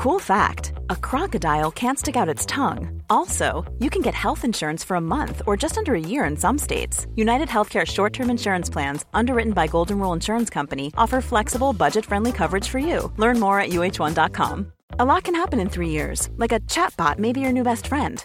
Cool fact a crocodile can't stick out its tongue. Also, you can get health insurance for a month or just under a year in some states. United Healthcare short term insurance plans, underwritten by Golden Rule Insurance Company, offer flexible, budget friendly coverage for you. Learn more at uh1.com. A lot can happen in three years, like a chatbot may be your new best friend.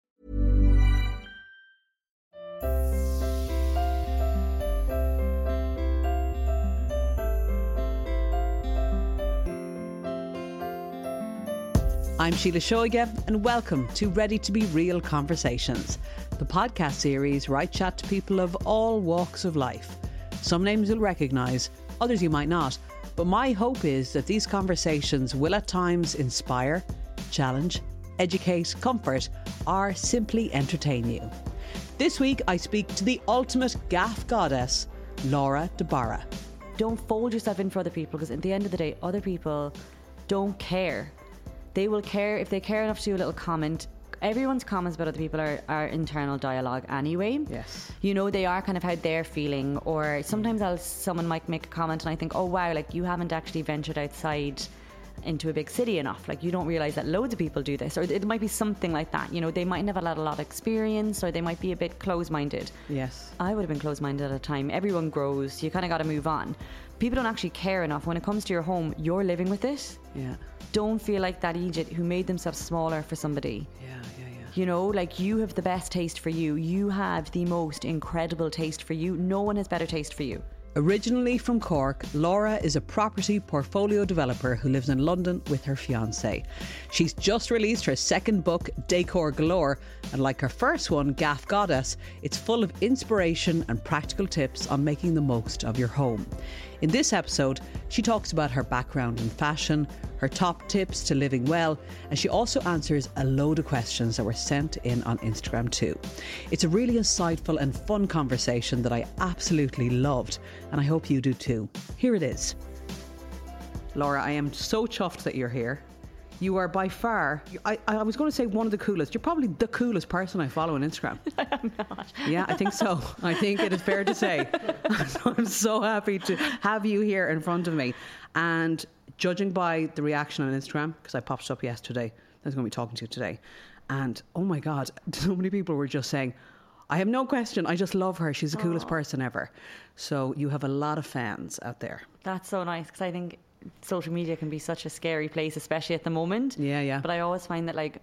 I'm Síle Seoige, and welcome to Ready to Be Real Conversations, the podcast series where I chat to people of all walks of life. Some names you'll recognise, others you might not, but my hope is that these conversations will at times inspire, challenge, educate, comfort, or simply entertain you. This week, I speak to the ultimate gaff goddess, Laura De Barra. Don't fold yourself in for other people because at the end of the day, other people don't care. They will care if they care enough to do a little comment. Everyone's comments about other people are, are internal dialogue anyway. Yes. You know, they are kind of how they're feeling. Or sometimes I'll, someone might make a comment and I think, oh wow, like you haven't actually ventured outside into a big city enough. Like you don't realize that loads of people do this, or it might be something like that. You know, they might never had a lot of experience, or they might be a bit close-minded. Yes. I would have been close-minded at a time. Everyone grows. You kind of got to move on. People don't actually care enough when it comes to your home. You're living with it. Yeah. Don't feel like that Egypt who made themselves smaller for somebody. Yeah, yeah, yeah. You know, like you have the best taste for you. You have the most incredible taste for you. No one has better taste for you. Originally from Cork, Laura is a property portfolio developer who lives in London with her fiance. She's just released her second book, Decor Galore, and like her first one, Gaff Goddess, it's full of inspiration and practical tips on making the most of your home. In this episode, she talks about her background in fashion, her top tips to living well, and she also answers a load of questions that were sent in on Instagram too. It's a really insightful and fun conversation that I absolutely loved, and I hope you do too. Here it is. Laura, I am so chuffed that you're here. You are by far, I, I was going to say one of the coolest. You're probably the coolest person I follow on Instagram. I'm not. Yeah, I think so. I think it is fair to say. I'm so happy to have you here in front of me. And judging by the reaction on Instagram, because I popped up yesterday, I was going to be talking to you today. And oh my God, so many people were just saying, I have no question. I just love her. She's the coolest person ever. So you have a lot of fans out there. That's so nice because I think social media can be such a scary place, especially at the moment. Yeah, yeah. But I always find that like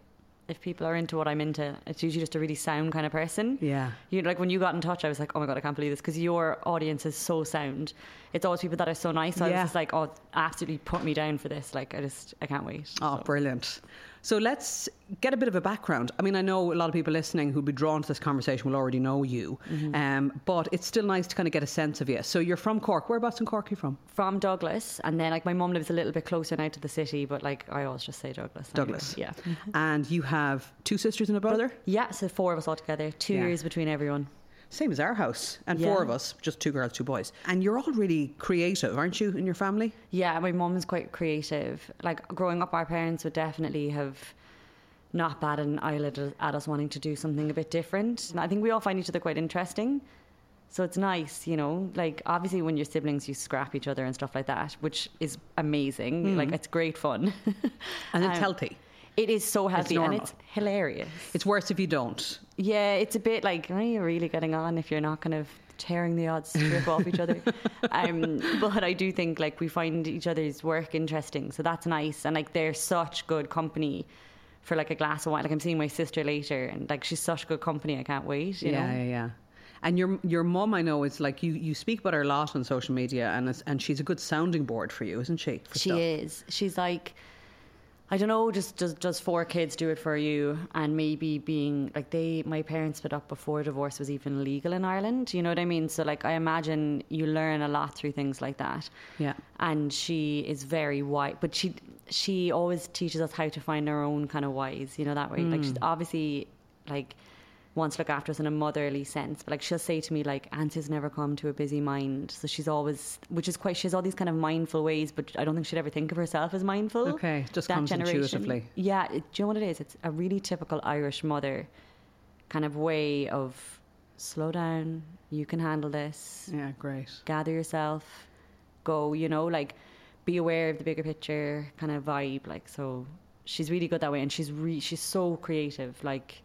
if people are into what I'm into, it's usually just a really sound kind of person. Yeah. You know, like when you got in touch, I was like, oh my god, I can't believe this because your audience is so sound. It's always people that are so nice. So I was just like, oh, absolutely put me down for this. Like I just, I can't wait. Oh, So- brilliant. So let's get a bit of a background. I mean, I know a lot of people listening who'd be drawn to this conversation will already know you, um, but it's still nice to kind of get a sense of you. So you're from Cork. Whereabouts in Cork are you from? From Douglas, and then like my mum lives a little bit closer now to the city, but like I always just say Douglas. anyway. Douglas. Yeah. And you have two sisters and a brother? Yeah, so four of us all together. Two Yeah. years between everyone. Same as our house. And Yeah. four of us, just two girls, two boys. And you're all really creative, aren't you, in your family? Yeah, my mum's quite creative. Like growing up, our parents would definitely have not batted an eyelid at us wanting to do something a bit different. And I think we all find each other quite interesting. So it's nice, you know. Like obviously, when you're siblings, you scrap each other and stuff like that, which is amazing. Like it's great fun, And it's Um, healthy. It is so healthy and it's hilarious. It's worse if you don't. Yeah, it's a bit like, are you really getting on if you're not kind of tearing the odds strip off each other? Um, but I do think like we find each other's work interesting, so that's nice. And like they're such good company for like a glass of wine. Like I'm seeing my sister later, and like she's such good company. I can't wait. You yeah, know? yeah, yeah. And your your mum, I know, is like you. You speak about her a lot on social media, and and she's a good sounding board for you, isn't she? She stuff? is. She's like, I don't know, just does does four kids do it for you? And maybe being like they, my parents split up before divorce was even legal in Ireland. You know what I mean? So like I imagine you learn a lot through things like that. Yeah. And she is very wise, but she she always teaches us how to find our own kind of wise. You know that way. Like mm. she's obviously like wants to look after us in a motherly sense. But like she'll say to me, like Auntie's never come to a busy mind, so she's always, which is quite. She has all these kind of mindful ways, but I don't think she'd ever think of herself as mindful. Okay, just comes intuitively. Yeah, it, do you know what it is? It's a really typical Irish mother kind of way of slow down. You can handle this. Yeah, great. Gather yourself. Go. You know, like be aware of the bigger picture kind of vibe. Like so, she's really good that way, and she's re- she's so creative. Like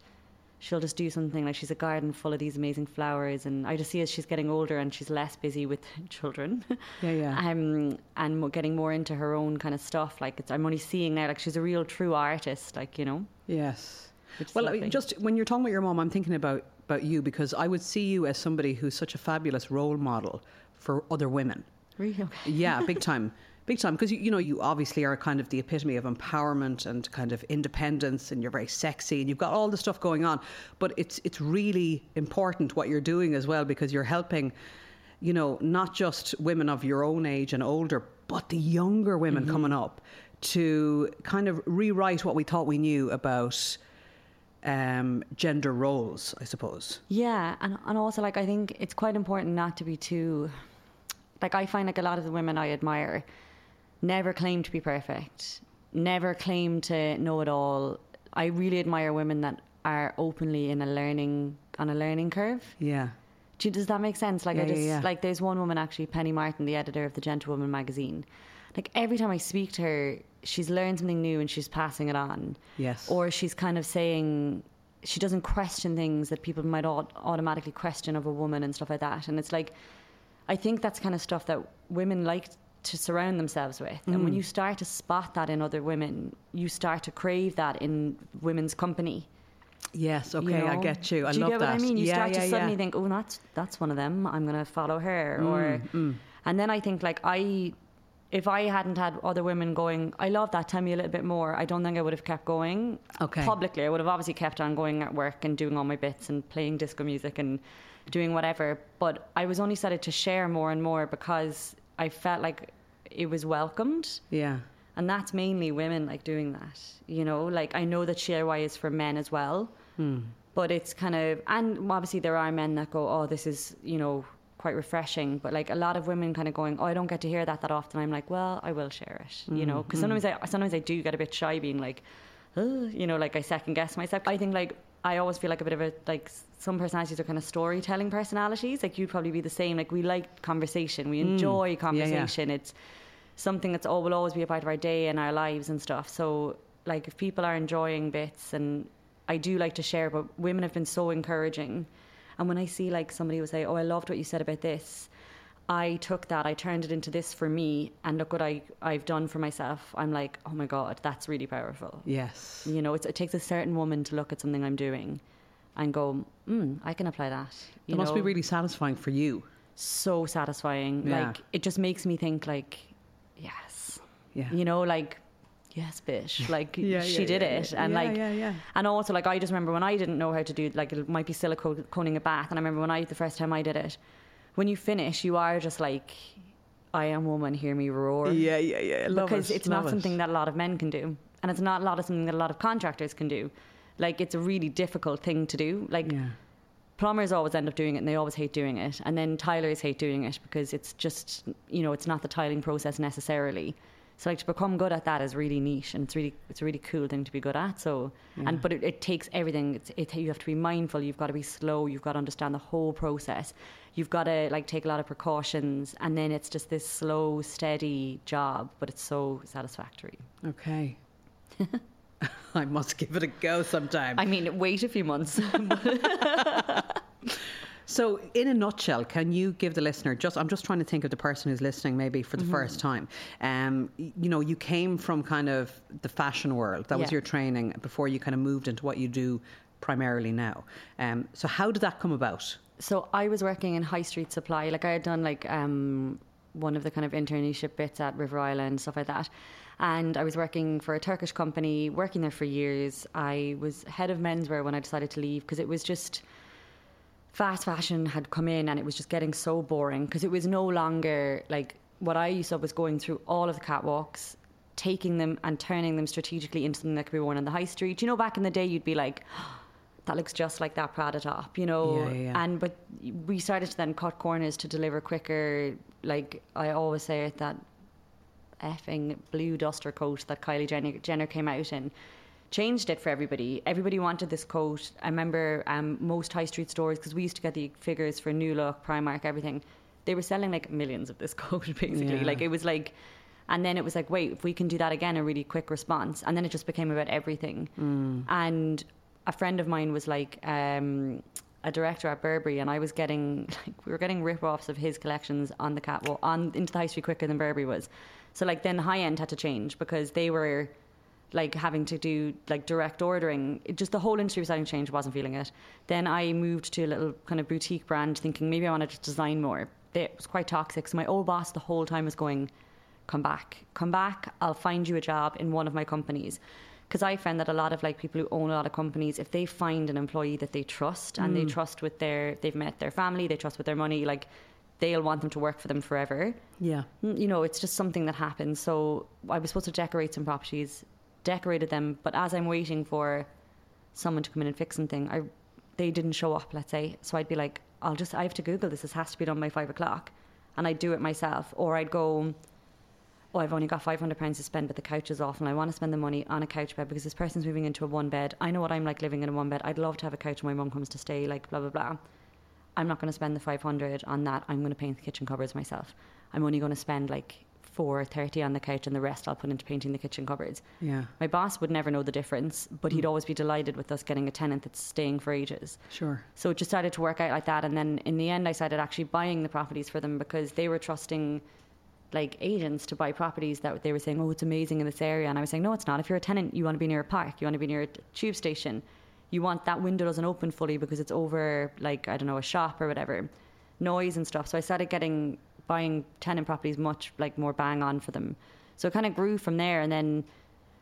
she'll just do something like she's a garden full of these amazing flowers and I just see as she's getting older and she's less busy with children Yeah, yeah. um, and getting more into her own kind of stuff like it's, I'm only seeing now like she's a real true artist like you know Yes. Well, I mean, lovely. just when you're talking about your mom, I'm thinking about about you because I would see you as somebody who's such a fabulous role model for other women. really okay. Yeah, big time. Big time, because you, you know you obviously are kind of the epitome of empowerment and kind of independence, and you're very sexy, and you've got all the stuff going on. But it's it's really important what you're doing as well, because you're helping, you know, not just women of your own age and older, but the younger women coming up to kind of rewrite what we thought we knew about um, gender roles, I suppose. Yeah, and and also like I think it's quite important not to be too like I find like a lot of the women I admire never claim to be perfect, never claim to know it all. I really admire women that are openly in a learning on a learning curve. Yeah. Do does that make sense? Like I Yeah, yeah, just yeah. like there's one woman actually, Penny Martin, the editor of the Gentlewoman magazine. Like every time I speak to her, she's learned something new and she's passing it on. Yes. Or she's kind of saying she doesn't question things that people might au- automatically question of a woman and stuff like that. And it's like, I think that's kind of stuff that women like to surround themselves with. And Mm. when you start to spot that in other women, you start to crave that in women's company. Yes. you Okay, I get you. I Do you love get that. what I mean? You yeah, start yeah, to suddenly yeah. think, oh, that's that's one of them. I'm going to follow her. Mm, Or, and then I think like I, if I hadn't had other women going, I love that. Tell me a little bit more. I don't think I would have kept going. Okay. Publicly, I would have obviously kept on going at work and doing all my bits and playing disco music and doing whatever. But I was only started to share more and more because I felt like it was welcomed. Yeah. And that's mainly women like doing that. You know, like I know that ShareY is for men as well. Hmm. But it's kind of, and obviously there are men that go, oh, this is, you know, quite refreshing. But like a lot of women kind of going, oh, I don't get to hear that that often. I'm like, well, I will share it, you hmm, know, because hmm. sometimes I, sometimes I do get a bit shy being like, oh, you know, like I second guess myself. I think like, I always feel like a bit of a, like some personalities are kind of storytelling personalities. Like you'd probably be the same. Like we like conversation. We mm. enjoy conversation. It's, something that's all will always be a part of our day and our lives and stuff. So like if people are enjoying bits and I do like to share, but women have been so encouraging. And when I see like somebody will say, "Oh, I loved what you said about this," I took that, I turned it into this for me, and look what I I've done for myself. I'm like, oh my god, that's really powerful. Yes. You know, it's, it takes a certain woman to look at something I'm doing, and go, mm, I can apply that. You It must be really satisfying for you. so satisfying. Yeah. Like it just makes me think like, yes, Yeah. you know, like yes, bitch, like Yeah, she yeah, did it, and like, yeah, yeah. and also like I just remember when I didn't know how to do like it might be silicone siliconing a bath, and I remember when I the first time I did it, when you finish, you are just like, I am woman, hear me roar, Yeah, yeah, yeah. Love because it. it's love not it. something that a lot of men can do, and it's not a lot of something that a lot of contractors can do. Like it's a really difficult thing to do. Like Yeah. plumbers always end up doing it and they always hate doing it and then tilers hate doing it because it's just you know it's not the tiling process necessarily so like to become good at that is really neat and it's really it's a really cool thing to be good at so and but it, it takes everything it's, it, you have to be mindful you've got to be slow you've got to understand the whole process you've got to like take a lot of precautions and then it's just this slow steady job but it's so satisfactory Okay. I must give it a go sometime. i mean wait a few months So, in a nutshell, can you give the listener just? I'm just trying to think of the person who's listening, maybe for Mm-hmm. the first time. Um, you know, you came from kind of the fashion world. That was your training before you kind of moved into what you do primarily now. Um, so, how did that come about? So I was working in high street supply. Like I had done like um, one of the kind of internship bits at River Island stuff like that. And I was working for a Turkish company, working there for years. I was head of menswear when I decided to leave because it was just fast fashion had come in and it was just getting so boring because it was no longer like what I used to was going through all of the catwalks, taking them and turning them strategically into something that could be worn on the high street. You know, back in the day, you'd be like, that looks just like that Prada top, you know. Yeah, yeah, yeah. And but we started to then cut corners to deliver quicker. Like I always say, it that effing blue duster coat that Kylie Jenner, Jenner came out in changed it for everybody. Everybody wanted this coat. I remember um, most high street stores because we used to get the figures for New Look, Primark, everything. They were selling like millions of this coat basically. Yeah. Like it was like. And then it was like, wait, if we can do that again, a really quick response. And then it just became about everything. And a friend of mine was like um, a director at Burberry, and I was getting like we were getting rip-offs of his collections on the catwalk on into the high street quicker than Burberry was. So like then high end had to change because they were like having to do like direct ordering. It just the whole industry was starting to change. Wasn't feeling it. Then I moved to a little kind of boutique brand, thinking maybe I wanted to design more. It was quite toxic. So my old boss the whole time was going, "Come back, come back. I'll find you a job in one of my companies." Because I found that a lot of like people who own a lot of companies, if they find an employee that they trust and they trust with their, they've met their family, they trust with their money, like they'll want them to work for them forever Yeah. Mm, you know, it's just something that happens. So I was supposed to decorate some properties, decorated them, but as I'm waiting for someone to come in and fix something, I they didn't show up. Let's say, so I'd be like, I'll just I have to Google this. This has to be done by five o'clock, and I'd do it myself, or I'd go. Oh, I've only got five hundred pounds to spend, but the couch is off, and I want to spend the money on a couch bed because this person's moving into a one bed. I know what I'm like living in a one bed. I'd love to have a couch when my mum comes to stay. Like blah blah blah. I'm not going to spend the 500 on that. I'm going to paint the kitchen cupboards myself. I'm only going to spend like 430 on the couch and the rest I'll put into painting the kitchen cupboards. Yeah. My boss would never know the difference, but he'd mm. always be delighted with us getting a tenant that's staying for ages. Sure. So it just started to work out like that. And then in the end, I started actually buying the properties for them because they were trusting like agents to buy properties that they were saying, oh, it's amazing in this area. And I was saying, no, it's not. If you're a tenant, you want to be near a park, you want to be near a tube station. You want that window doesn't open fully because it's over, like, I don't know, a shop or whatever, noise and stuff. So I started getting, buying tenant properties much like more bang on for them. So it kind of grew from there. And then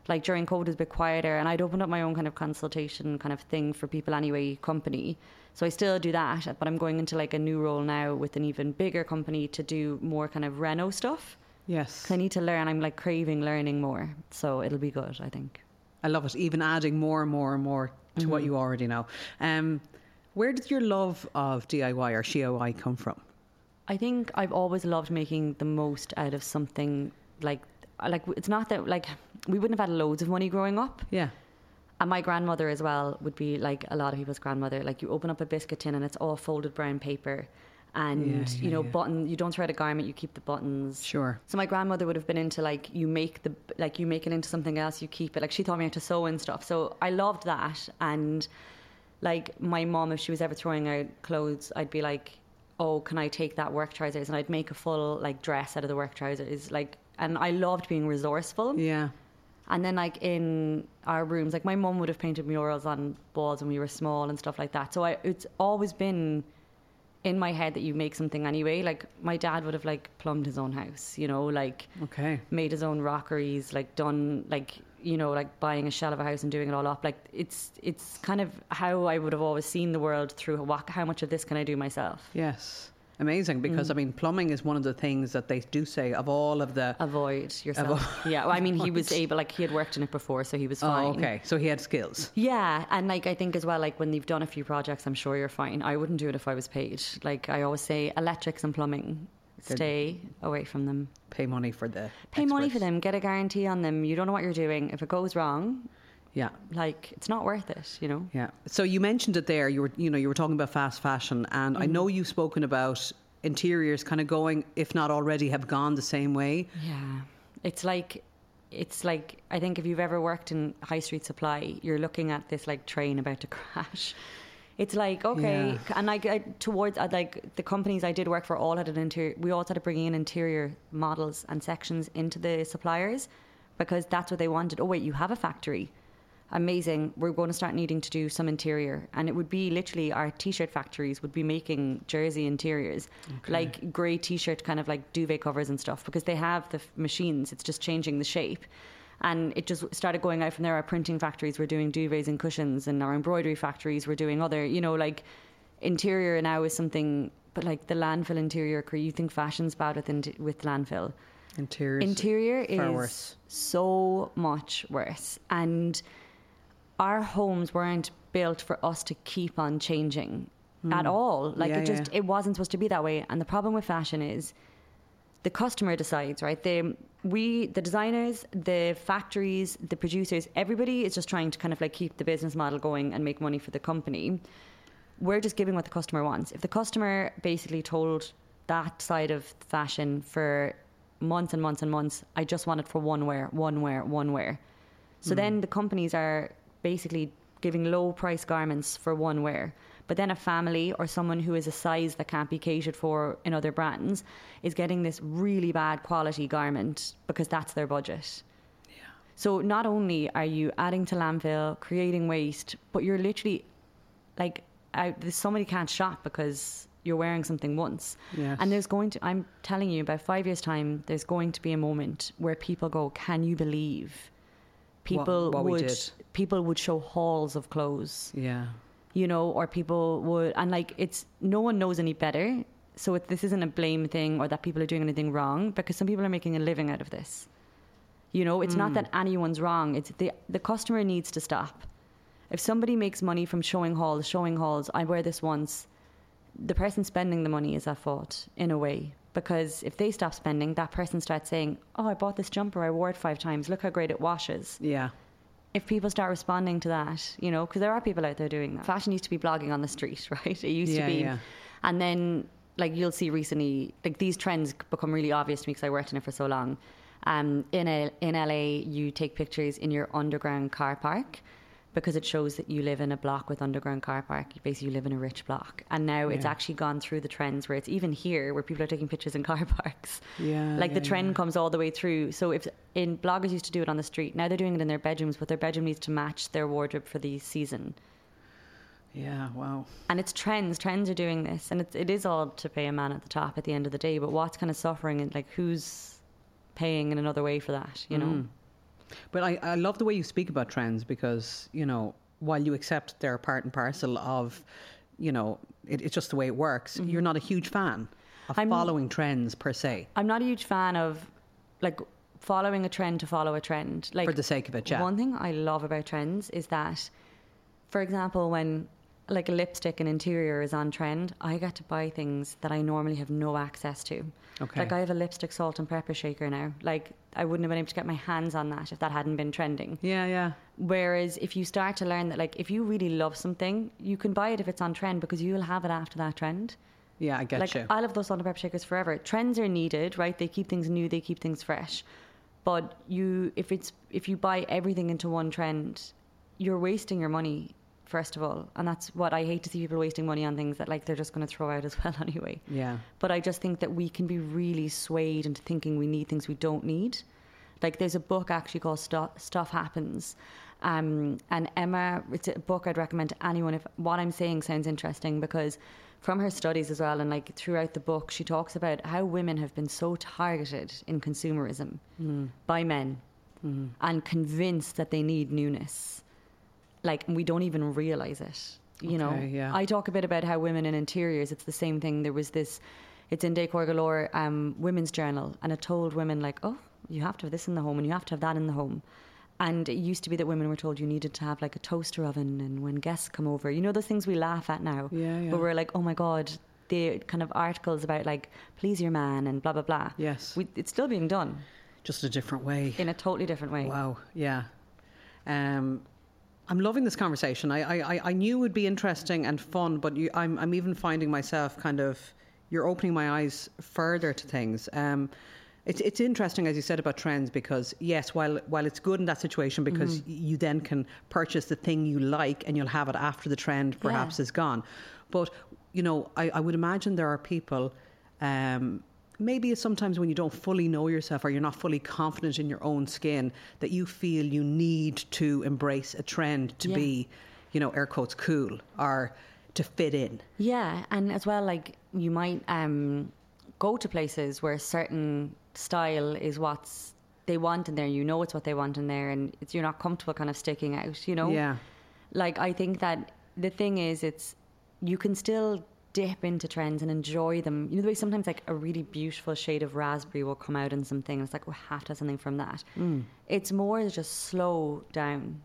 like during COVID it was a bit quieter and I'd opened up my own kind of consultation kind of thing for people anyway company. So I still do that, but I'm going into like a new role now with an even bigger company to do more kind of reno stuff. Yes. I need to learn. I'm like craving learning more. So it'll be good, I think. I love it. Even adding more and more and more to what you already know. Um, where did your love of DIY or DIY come from? I think I've always loved making the most out of something like like it's not that like we wouldn't have had loads of money growing up. Yeah. And my grandmother as well would be like a lot of people's grandmother. Like you open up a biscuit tin and it's all folded brown paper, and Yeah, you know yeah. button. You don't thread a garment. You keep the buttons. Sure. So my grandmother would have been into like you make the like you make it into something else. You keep it. Like she taught me how to sew and stuff. So I loved that. And like my mom, if she was ever throwing out clothes, I'd be like, oh, can I take that work trousers? And I'd make a full like dress out of the work trousers. Like, and I loved being resourceful. Yeah. And then, like in our rooms, like my mum would have painted murals on walls when we were small and stuff like that. So I, it's always been in my head that you make something anyway. Like my dad would have like plumbed his own house, you know, like Okay. made his own rockeries, like done like you know like buying a shell of a house and doing it all up. Like it's it's kind of how I would have always seen the world through what, how much of this can I do myself. Yes. Amazing because mm. I mean plumbing is one of the things that they do say of all of the Avoid yourself. yeah, well, I mean, he was able, like, he had worked in it before, so he was oh, fine. Oh, okay. So he had skills. Yeah, and like I think as well, like when you've done a few projects, I'm sure you're fine. I wouldn't do it if I was paid. Like I always say, electrics and plumbing, stay away from them. Pay money for the Pay money for them, get a guarantee on them. You don't know what you're doing. If it goes wrong, Yeah. like it's not worth it. You know. Yeah. So you mentioned it there. You were, you know, you were talking about fast fashion, and I know you've spoken about interiors kind of going, if not already, have gone the same way. Yeah, it's like it's like I think if you've ever worked in high street supply, you're looking at this like train about to crash. It's like okay, Yeah. and like I, towards uh, like the companies I did work for all had an interior. We all started bringing in interior models and sections into the suppliers because that's what they wanted. Oh wait, you have a factory. Amazing. We're going to start needing to do some interior, and it would be literally our t-shirt factories would be making jersey interiors, like grey t-shirt kind of like duvet covers and stuff, because they have the f- machines. It's just changing the shape. And it just started going out from there. Our printing factories were doing duvets and cushions, and our embroidery factories were doing other, you know, like interior now is something. But like the landfill interior, you think fashion's bad with in- with landfill. Interiors. Interior far is worse. so much worse. And our homes weren't built for us to keep on changing hmm. at all. Like. Yeah, it just yeah. it wasn't supposed to be that way. And the problem with fashion is the customer decides, right? They we the designers, the factories, the producers, everybody is just trying to kind of like keep the business model going and make money for the company. We're just giving what the customer wants. If the customer basically told that side of fashion for months and months and months, I just want it for one wear, one wear, one wear. So hmm. then the companies are basically giving low price garments for one wear. But then a family or someone who is a size that can't be catered for in other brands is getting this really bad quality garment because that's their budget. So not only are you adding to landfill, creating waste, but you're literally like out, there's somebody can't shop because you're wearing something once. Yes. And there's going to I'm telling you about 5 years time there's going to be a moment where people go, "Can you believe people what we would people would show hauls of clothes." Yeah. you know, or people would, and like it's no one knows any better. So it, this isn't a blame thing or that people are doing anything wrong because some people are making a living out of this. You know, it's not mm. that anyone's wrong. It's the the customer needs to stop. If somebody makes money from showing hauls, showing hauls, I wear this once. The person spending the money is at fault in a way because if they stop spending, that person starts saying, "Oh, I bought this jumper. I wore it five times. Look how great it washes." Yeah. if people start responding to that, you know, because there are people out there doing that. Fashion used to be blogging on the street, right? It used Yeah, to be, yeah. and then like you'll see recently, like these trends become really obvious to me because I worked in it for so long. Um, in a, in LA, you take pictures in your underground car park because it shows that you live in a block with underground car park. Basically, you live in a rich block, and now it's actually gone through the trends where it's even here where people are taking pictures in car parks. Yeah, like the trend yeah. comes all the way through. So if in bloggers used to do it on the street, now they're doing it in their bedrooms, but their bedroom needs to match their wardrobe for the season. Yeah. Wow. And it's trends. Trends are doing this, and it's, it is all to pay a man at the top at the end of the day. But what's kind of suffering and like who's paying in another way for that? You know. Mm. But I, I love the way you speak about trends because, you know, while you accept they're part and parcel of, you know, it, it's just the way it works, you're not a huge fan of Mm-hmm. I'm- following trends per se. I'm not a huge fan of like following a trend to follow a trend. Like For the sake of it, yeah. One thing I love about trends is that, for example, when like a lipstick and interior is on trend, I get to buy things that I normally have no access to. Okay. Like I have a lipstick salt and pepper shaker now. Like I wouldn't have been able to get my hands on that if that hadn't been trending. Yeah, yeah. Whereas if you start to learn that, like, if you really love something, you can buy it if it's on trend because you'll have it after that trend. Yeah, I get like, you. I love those and pepper shakers forever. Trends are needed, right? They keep things new, they keep things fresh. But you, if it's if you buy everything into one trend, you're wasting your money. First of all, and that's what I hate to see people wasting money on things that like they're just going to throw out as well anyway. Yeah. But I just think that we can be really swayed into thinking we need things we don't need. Like there's a book actually called Stuff, Stuff Happens. Um, and Emma, it's a book I'd recommend to anyone if what I'm saying sounds interesting because from her studies as well and like throughout the book she talks about how women have been so targeted in consumerism by men and convinced that they need newness like we don't even realize it you know yeah. i talk a bit about how women in interiors it's the same thing there was this it's in decor galore um, women's journal and it told women like oh you have to have this in the home and you have to have that in the home and it used to be that women were told you needed to have like a toaster oven and when guests come over you know those things we laugh at now Yeah, yeah. but we're like oh my god the kind of articles about like please your man and blah blah blah Yes. we, it's still being done Just a different way. in a totally different way Wow, yeah. Um, I'm loving this conversation. I, I, I- knew it would be interesting and fun, but you, I'm, I'm even finding myself kind of, you're opening my eyes further to things. Um, it's, it's interesting, as you said, about trends because, yes, while, while it's good in that situation because Mm-hmm. you then can purchase the thing you like and you'll have it after the trend perhaps Yeah. is gone. But, you know, I, I would imagine there are people um, maybe sometimes when you don't fully know yourself or you're not fully confident in your own skin, that you feel you need to embrace a trend to Yeah. be, you know, air quotes cool or to fit in. Yeah, and as well, like you might um, go to places where a certain style is what's they want in there. You know, it's what they want in there, and it's, you're not comfortable kind of sticking out. You know, Yeah. Like I think that the thing is, it's you can still dip into trends and enjoy them. You know, the way sometimes like a really beautiful shade of raspberry will come out in something, and it's like we have to have something from that. It's more just slow down,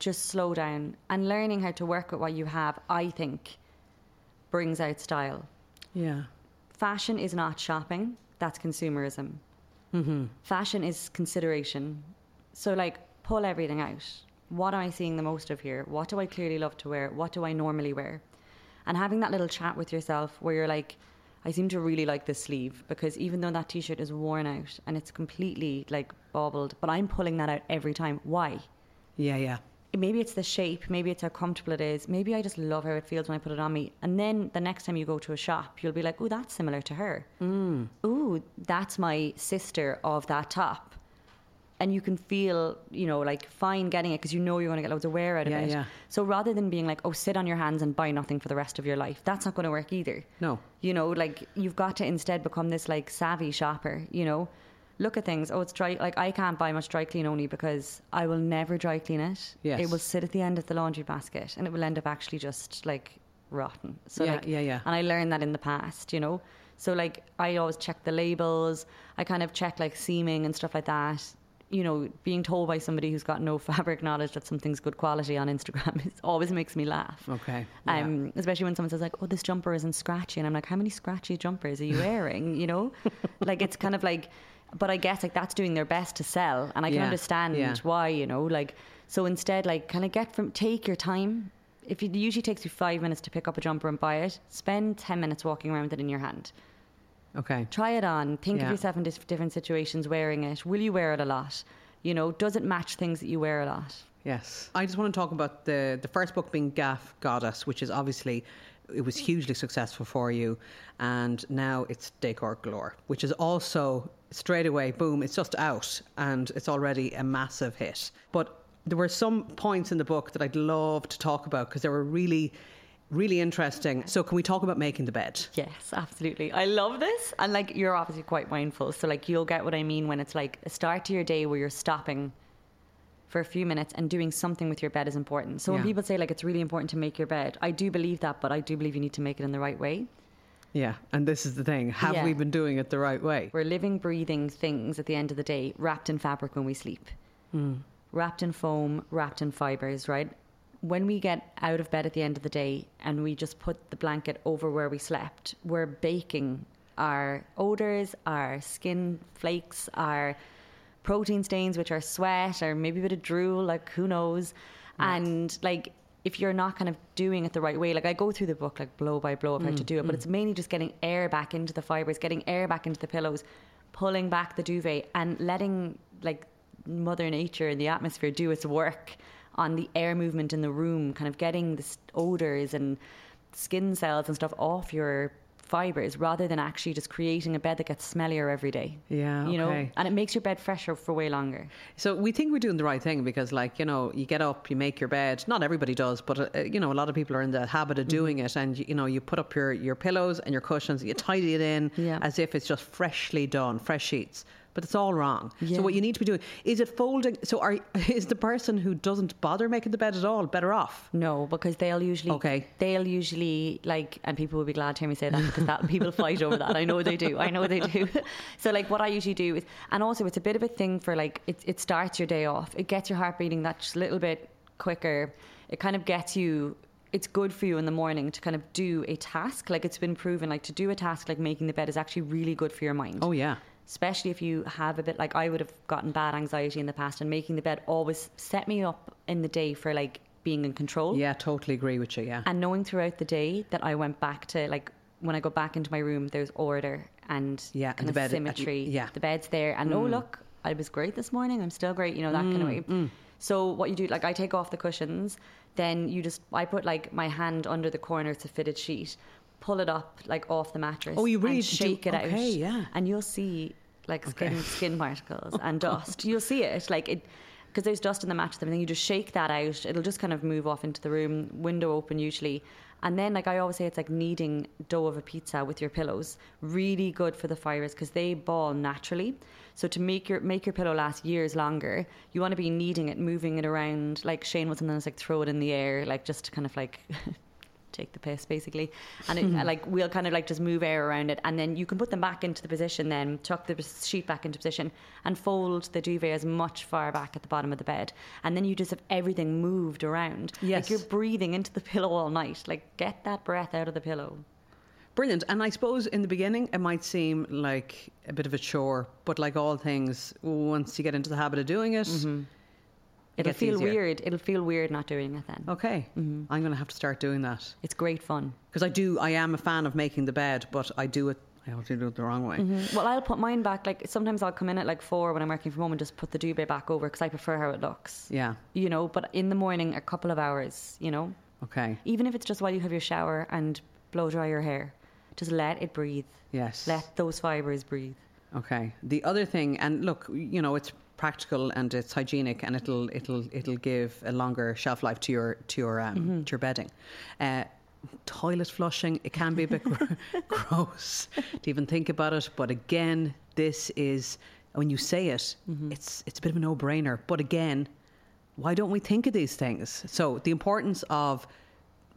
just slow down, and learning how to work with what you have. I think brings out style. Yeah. Fashion is not shopping, that's consumerism. Mm-hmm. Fashion is consideration. So, like, pull everything out. What am I seeing the most of here? What do I clearly love to wear? What do I normally wear? And having that little chat with yourself where you're like, I seem to really like this sleeve because even though that t shirt is worn out and it's completely like bobbled, but I'm pulling that out every time. Why? Yeah, yeah. maybe it's the shape, maybe it's how comfortable it is, maybe I just love how it feels when I put it on me. And then the next time you go to a shop, you'll be like, oh, that's similar to her. Mm. Ooh, that's my sister of that top. And you can feel, you know, like fine getting it because you know you're going to get loads of wear out of Yeah, it. yeah. So rather than being like, oh, sit on your hands and buy nothing for the rest of your life, that's not going to work either. No. You know, like you've got to instead become this like savvy shopper, you know. Look at things. Oh, it's dry. Like I can't buy much dry clean only because I will never dry clean it. Yes. It will sit at the end of the laundry basket and it will end up actually just like rotten. So Yeah, like, yeah, yeah. And I learned that in the past, you know. So like I always check the labels. I kind of check like seaming and stuff like that. You know, being told by somebody who's got no fabric knowledge that something's good quality on Instagram it always makes me laugh. Okay. yeah. Um, especially when someone says like, "Oh, this jumper isn't scratchy," and I'm like, "How many scratchy jumpers are you wearing?" you know, like it's kind of like, but I guess like that's doing their best to sell, and I can Yeah, understand yeah. why. You know, like so instead, like, kind of get from take your time. If it usually takes you five minutes to pick up a jumper and buy it, spend ten minutes walking around with it in your hand. Okay. Try it on. Think Yeah. of yourself in dis- different situations wearing it. Will you wear it a lot? You know, does it match things that you wear a lot? Yes. I just want to talk about the the first book being Gaff Goddess, which is obviously it was hugely successful for you, and now it's Decor Galore, which is also straight away boom, it's just out and it's already a massive hit. But there were some points in the book that I'd love to talk about because they were really really interesting. So can we talk about making the bed? Yes, absolutely. I love this. And like you're obviously quite mindful. So like you'll get what I mean when it's like a start to your day where you're stopping for a few minutes and doing something with your bed is important. So when people say like it's really important to make your bed, I do believe that, but I do believe you need to make it in the right way. Yeah, and this is the thing. Have Yeah. we been doing it the right way? We're living, breathing things at the end of the day, wrapped in fabric when we sleep, hmm. wrapped in foam, wrapped in fibers, right? When we get out of bed at the end of the day and we just put the blanket over where we slept, we're baking our odors, our skin flakes, our protein stains, which are sweat or maybe a bit of drool, like who knows. And like, if you're not kind of doing it the right way, like I go through the book like blow by blow of how to mm, do it, but mm. it's mainly just getting air back into the fibers, getting air back into the pillows, pulling back the duvet, and letting like Mother Nature and the atmosphere do its work on the air movement in the room, kind of getting the odors and skin cells and stuff off your fibers rather than actually just creating a bed that gets smellier every day. Yeah, You know, and it makes your bed fresher for way longer. So we think we're doing the right thing because, like, you know, you get up, you make your bed. Not everybody does, but uh, you know, a lot of people are in the habit Mm-hmm. of doing it. And you know, you put up your your pillows and your cushions, you tidy it in Yeah. as if it's just freshly done, fresh sheets. But it's all wrong. Yeah. So what you need to be doing is it folding. So are is the person who doesn't bother making the bed at all better off? No, because they'll usually Okay. they'll usually like and people will be glad to hear me say that because that people fight over that. I know they do. I know they do. so like what I usually do is and also it's a bit of a thing for like it it starts your day off. It gets your heart beating that just a little bit quicker. It kind of gets you it's good for you in the morning to kind of do a task. Like it's been proven like to do a task like making the bed is actually really good for your mind Oh yeah. Especially if you have a bit like I would have gotten bad anxiety in the past and making the bed always set me up in the day for like being in control. Yeah, totally agree with you. Yeah. and knowing throughout the day that I went back to like when I go back into my room there's order and Yeah, kind and of the bed- uh, symmetry. yeah. the bed's there. And oh mm. look I was great this morning. I'm still great you know that kind of mm, way. Mm. so what you do like I take off the cushions then you just I put like my hand under the corner to fitted sheet pull it up like off the mattress. Oh, you really and do- shake it okay, out. yeah. and you'll see like skin skin particles and dust. You'll see it like it because there's dust in the mattress and everything. You just shake that out. It'll just kind of move off into the room, window open usually. And then, like I always say, it's like kneading dough of a pizza with your pillows. Really good for the fibers because they ball naturally. So to make your make your pillow last years longer, you want to be kneading it, moving it around. Like Shane would sometimes like throw it in the air, like just to kind of like take the piss basically. And it, hmm. like we'll kind of like just move air around it. And then you can put them back into the position then tuck the sheet back into position and fold the duvet as much far back at the bottom of the bed. And then you just have everything moved around. Yes. like you're breathing into the pillow all night. Like get that breath out of the pillow. Brilliant. And I suppose in the beginning it might seem like a bit of a chore, but like all things, once you get into the habit of doing it, it it'll feel easier. weird it'll feel weird not doing it then Okay, mm-hmm. I'm going to have to start doing that it's great fun because I do. I am a fan of making the bed, but I do it. I obviously do it the wrong way. Mm-hmm. Well, I'll put mine back. Like sometimes I'll come in at like four when I'm working from home and just put the duvet back over because I prefer how it looks. Yeah. You know, but in the morning, a couple of hours. You know, Okay. even if it's just while you have your shower and blow dry your hair, just let it breathe. Yes. Let those fibers breathe. Okay. The other thing, and look, you know, it's practical and it's hygienic, and it'll it'll it'll give a longer shelf life to your to your um, to your bedding. Uh, toilet flushing, it can be a bit gr- gross to even think about it, but again, this is when you say it, it's it's a bit of a no brainer. But again, why don't we think of these things? So the importance of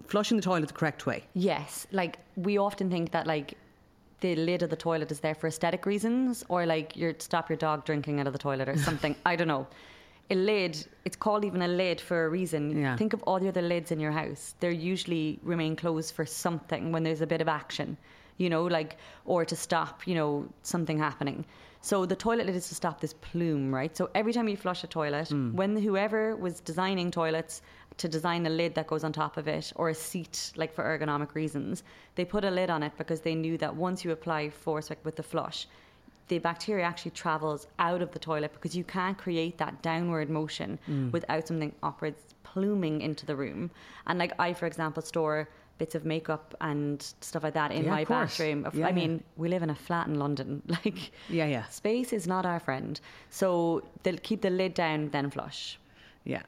flushing the toilet the correct way. Yes, like we often think that like the lid of the toilet is there for aesthetic reasons, or like you're stop your dog drinking out of the toilet or something. I don't know. A lid, it's called even a lid for a reason. Yeah. Think of all the other lids in your house. They usually remain closed for something when there's a bit of action, you know, like or to stop, you know, something happening. So the toilet lid is to stop this plume, right? So every time you flush a toilet, mm. when whoever was designing toilets to design a lid that goes on top of it or a seat, like for ergonomic reasons, they put a lid on it because they knew that once you apply force like with the flush, the bacteria actually travels out of the toilet because you can't create that downward motion mm. without something upwards pluming into the room. And like I, for example, store bits of makeup and stuff like that in Yeah, my bathroom. Yeah, I yeah. mean, we live in a flat in London. Like, Yeah, yeah. space is not our friend. So they'll keep the lid down, then flush Yeah.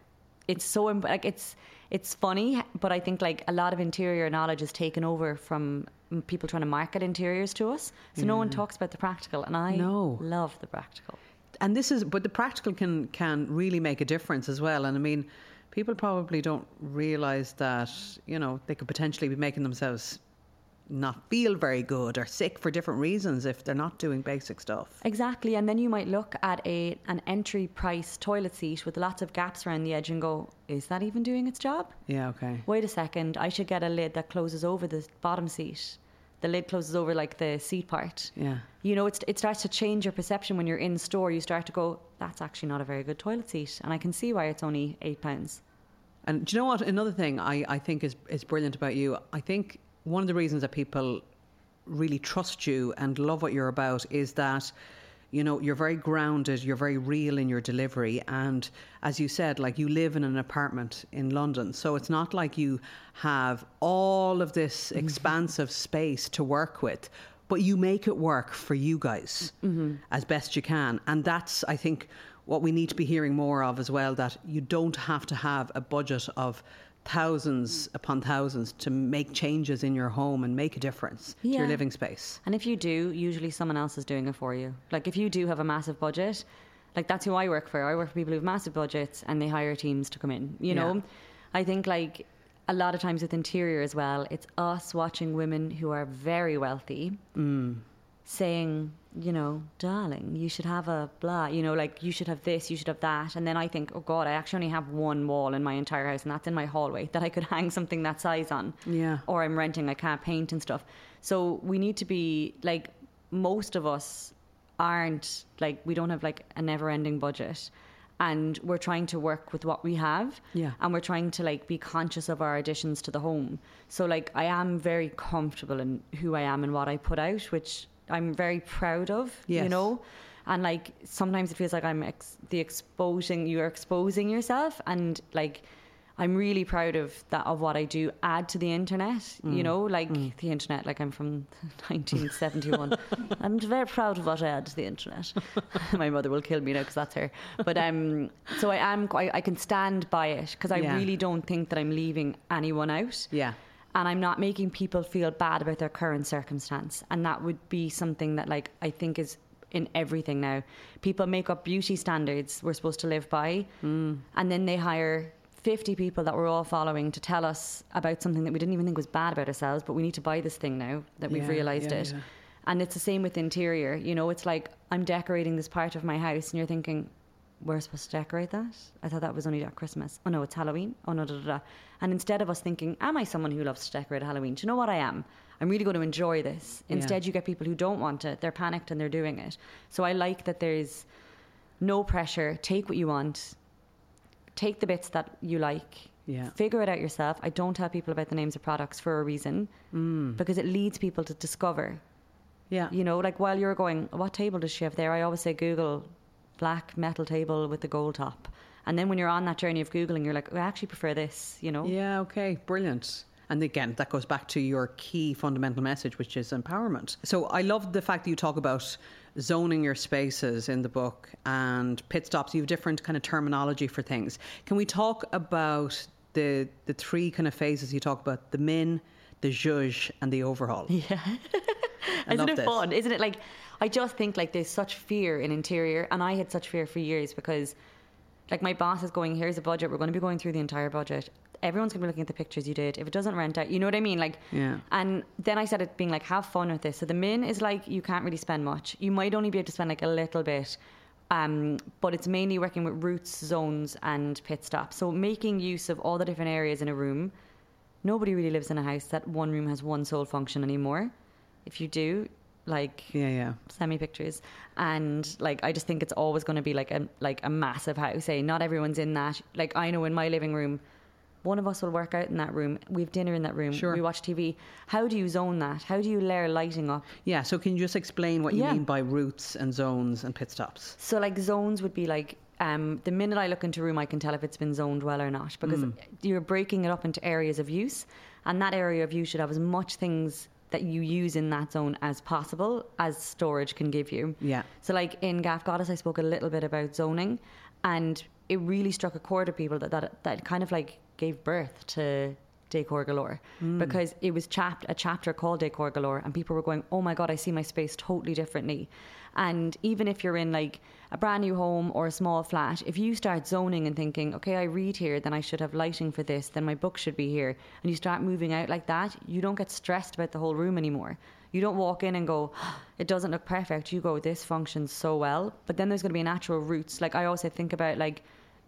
It's so like it's it's funny, but I think like a lot of interior knowledge is taken over from mm, people trying to market interiors to us. So no one talks about the practical, and I No. love the practical. and this is but the practical can can really make a difference as well and i mean people probably don't realize that you know they could potentially be making themselves not feel very good or sick for different reasons if they're not doing basic stuff Exactly, and then you might look at a an entry price toilet seat with lots of gaps around the edge and go, "Is that even doing its job?" yeah okay Wait a second, I should get a lid that closes over the bottom seat. The lid closes over like the seat part. yeah You know, it's, it starts to change your perception when you're in store. You start to go, "That's actually not a very good toilet seat," and I can see why it's only eight pounds. And do you know what? Another thing I, I think is, is brilliant about you, I think one of the reasons that people really trust you and love what you're about is that, you know, you're very grounded, you're very real in your delivery. And as you said, like you live in an apartment in London. So it's not like you have all of this mm-hmm. expansive space to work with. But you make it work for you guys mm-hmm. as best you can. And that's, I think, what we need to be hearing more of as well that you don't have to have a budget of thousands upon thousands to make changes in your home and make a difference to your living space. And if you do, usually someone else is doing it for you. Like if you do have a massive budget, like that's who I work for. I work for people who have massive budgets and they hire teams to come in. You know, Yeah. I think like a lot of times with interior as well, it's us watching women who are very wealthy mm. saying, you know, darling, you should have a blah, you know, like you should have this, you should have that. And then I think, oh God, I actually only have one wall in my entire house and that's in my hallway that I could hang something that size on. Yeah. Or I'm renting, I can't paint and stuff. So we need to be like, most of us aren't like, we don't have like a never ending budget. And we're trying to work with what we have. Yeah. And we're trying to like be conscious of our additions to the home. So like I am very comfortable in who I am and what I put out, which I'm very proud of. You know, and like sometimes it feels like I'm ex- the exposing you're exposing yourself, and like I'm really proud of that of what I do add to the internet. Mm. You know, like the internet, like I'm from 1971. I'm very proud of what I add to the internet. My mother will kill me now because that's her. But um, so I am. I, I can stand by it because I Yeah. really don't think that I'm leaving anyone out. Yeah. And I'm not making people feel bad about their current circumstance. And that would be something that, like, I think is in everything now. People make up beauty standards we're supposed to live by, mm. and then they hire 50 people that we're all following to tell us about something that we didn't even think was bad about ourselves, but we need to buy this thing now that we've Yeah, realized yeah, it. yeah. And it's the same with interior. You know, it's like I'm decorating this part of my house, and you're thinking, we're supposed to decorate that? I thought that was only at Christmas. Oh no, it's Halloween. Oh no, da da da. And instead of us thinking, am I someone who loves to decorate Halloween? Do you know what I am? I'm really going to enjoy this. Yeah. Instead, you get people who don't want it. They're panicked and they're doing it. So I like that there's no pressure. Take what you want. Take the bits that you like. Yeah. Figure it out yourself. I don't tell people about the names of products for a reason Mm. because it leads people to discover Yeah. you know, like while you're going, what table does she have there? I always say Google black metal table with the gold top. And then when you're on that journey of Googling, you're like, "Oh, I actually prefer this, you know? Yeah, okay, brilliant. And again, that goes back to your key fundamental message, which is empowerment. So I love the fact that you talk about zoning your spaces in the book and pit stops. You have different kind of terminology for things. Can we talk about the the three kind of phases you talk about? The min, the zhuzh, and the overhaul. Yeah. Isn't it this. fun? Isn't it like, I just think like there's such fear in interior. And I had such fear for years because like my boss is going, here's a budget. We're going to be going through the entire budget. Everyone's going to be looking at the pictures you did. If it doesn't rent out, you know what I mean? Like, Yeah. And then I started being like, have fun with this. So the min is like, you can't really spend much. You might only be able to spend like a little bit. Um, but it's mainly working with routes, zones, and pit stops. So making use of all the different areas in a room. Nobody really lives in a house that one room has one sole function anymore. If you do, like Yeah, yeah. semi pictures. and like i just think it's always going to be like a like a massive house eh? not everyone's in that like i know in my living room one of us will work out in that room we have dinner in that room Sure. we watch tv how do you zone that how do you layer lighting up Yeah, so can you just explain what you Yeah. mean by routes and zones and pit stops? so like zones would be like um, the minute I look into a room, I can tell if it's been zoned well or not because you're breaking it up into areas of use, and that area of use should have as much things that you use in that zone as possible as storage can give you. Yeah. So like in Gaff Goddess, I spoke a little bit about zoning, and it really struck a chord of people that that, that kind of like gave birth to Decor Galore mm. because it was chap- a chapter called Decor Galore, and people were going, "Oh my god, I see my space totally differently." And even if you're in like a brand new home or a small flat, if you start zoning and thinking, "Okay, I read here, then I should have lighting for this, then my book should be here," and you start moving out like that, you don't get stressed about the whole room anymore. You don't walk in and go, it doesn't look perfect. You go, this functions so well. But then there's going to be natural routes. Like I always say, think about like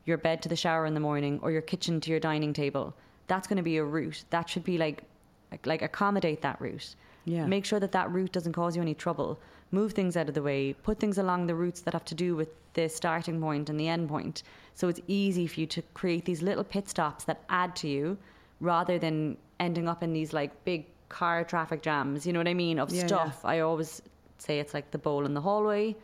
your bed to the shower in the morning or your kitchen to your dining table. That's going to be a route. That should be like, like, like accommodate that route. Yeah. Make sure that that route doesn't cause you any trouble. Move things out of the way. Put things along the routes that have to do with the starting point and the end point. So it's easy for you to create these little pit stops that add to you rather than ending up in these like big car traffic jams. You know what I mean? Of Yeah, yeah. stuff. I always say it's like the bowl in the hallway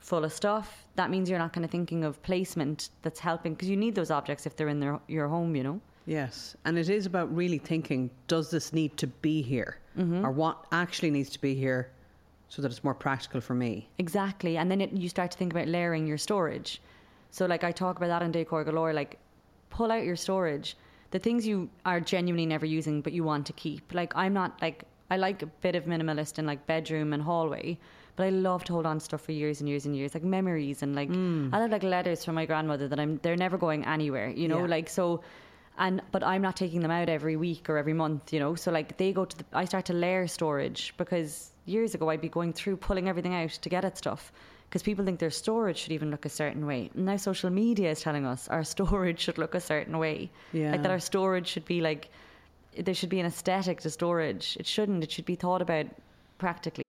full of stuff. That means you're not kind of thinking of placement that's helping because you need those objects if they're in their, your home, you know? Yes, and it is about really thinking: Does this need to be here, Mm-hmm. or what actually needs to be here, so that it's more practical for me? Exactly. And then it, you start to think about layering your storage. So, like, I talk about that in Decor Galore, like, pull out your storage. The things you are genuinely never using, but you want to keep. Like, I'm not, like, I like a bit of minimalist in, like, bedroom and hallway, but I love to hold on to stuff for years and years and years, like memories and, like, mm. I have, like, letters from my grandmother that I'm, they're never going anywhere, you know? Yeah. Like, so, and, but I'm not taking them out every week or every month, you know? So, like, they go to the, I start to layer storage because years ago I'd be going through pulling everything out to get at stuff because people think their storage should even look a certain way. And now social media is telling us our storage should look a certain way. Yeah. Like that our storage should be like, there should be an aesthetic to storage. It shouldn't. It should be thought about practically.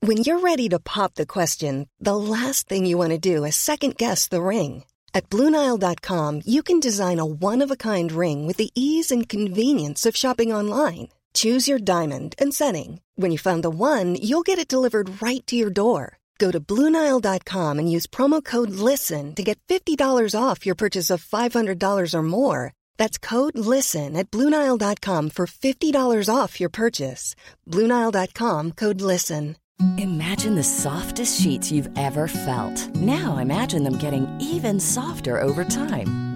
When you're ready to pop the question, the last thing you want to do is second guess the ring. At Bluenile.com, you can design a one of a kind ring with the ease and convenience of shopping online. Choose your diamond and setting. When you find the one, you'll get it delivered right to your door. Go to Bluenile.com and use promo code LISTEN to get $50 off your purchase of $500 or more. That's code LISTEN at Bluenile.com for $50 off your purchase. Bluenile.com code LISTEN. Imagine the softest sheets you've ever felt. Now imagine them getting even softer over time.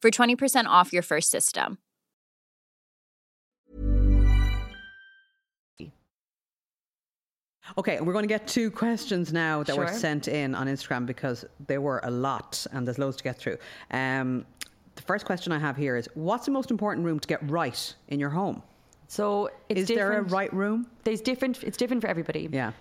for 20% off your first system. Okay, we're going to get two questions now that were sent in on Instagram because there were a lot and there's loads to get through. Um, the first question I have here is What's the most important room to get right in your home? So it's is there a different- right room? There's different. It's different for everybody. Yeah.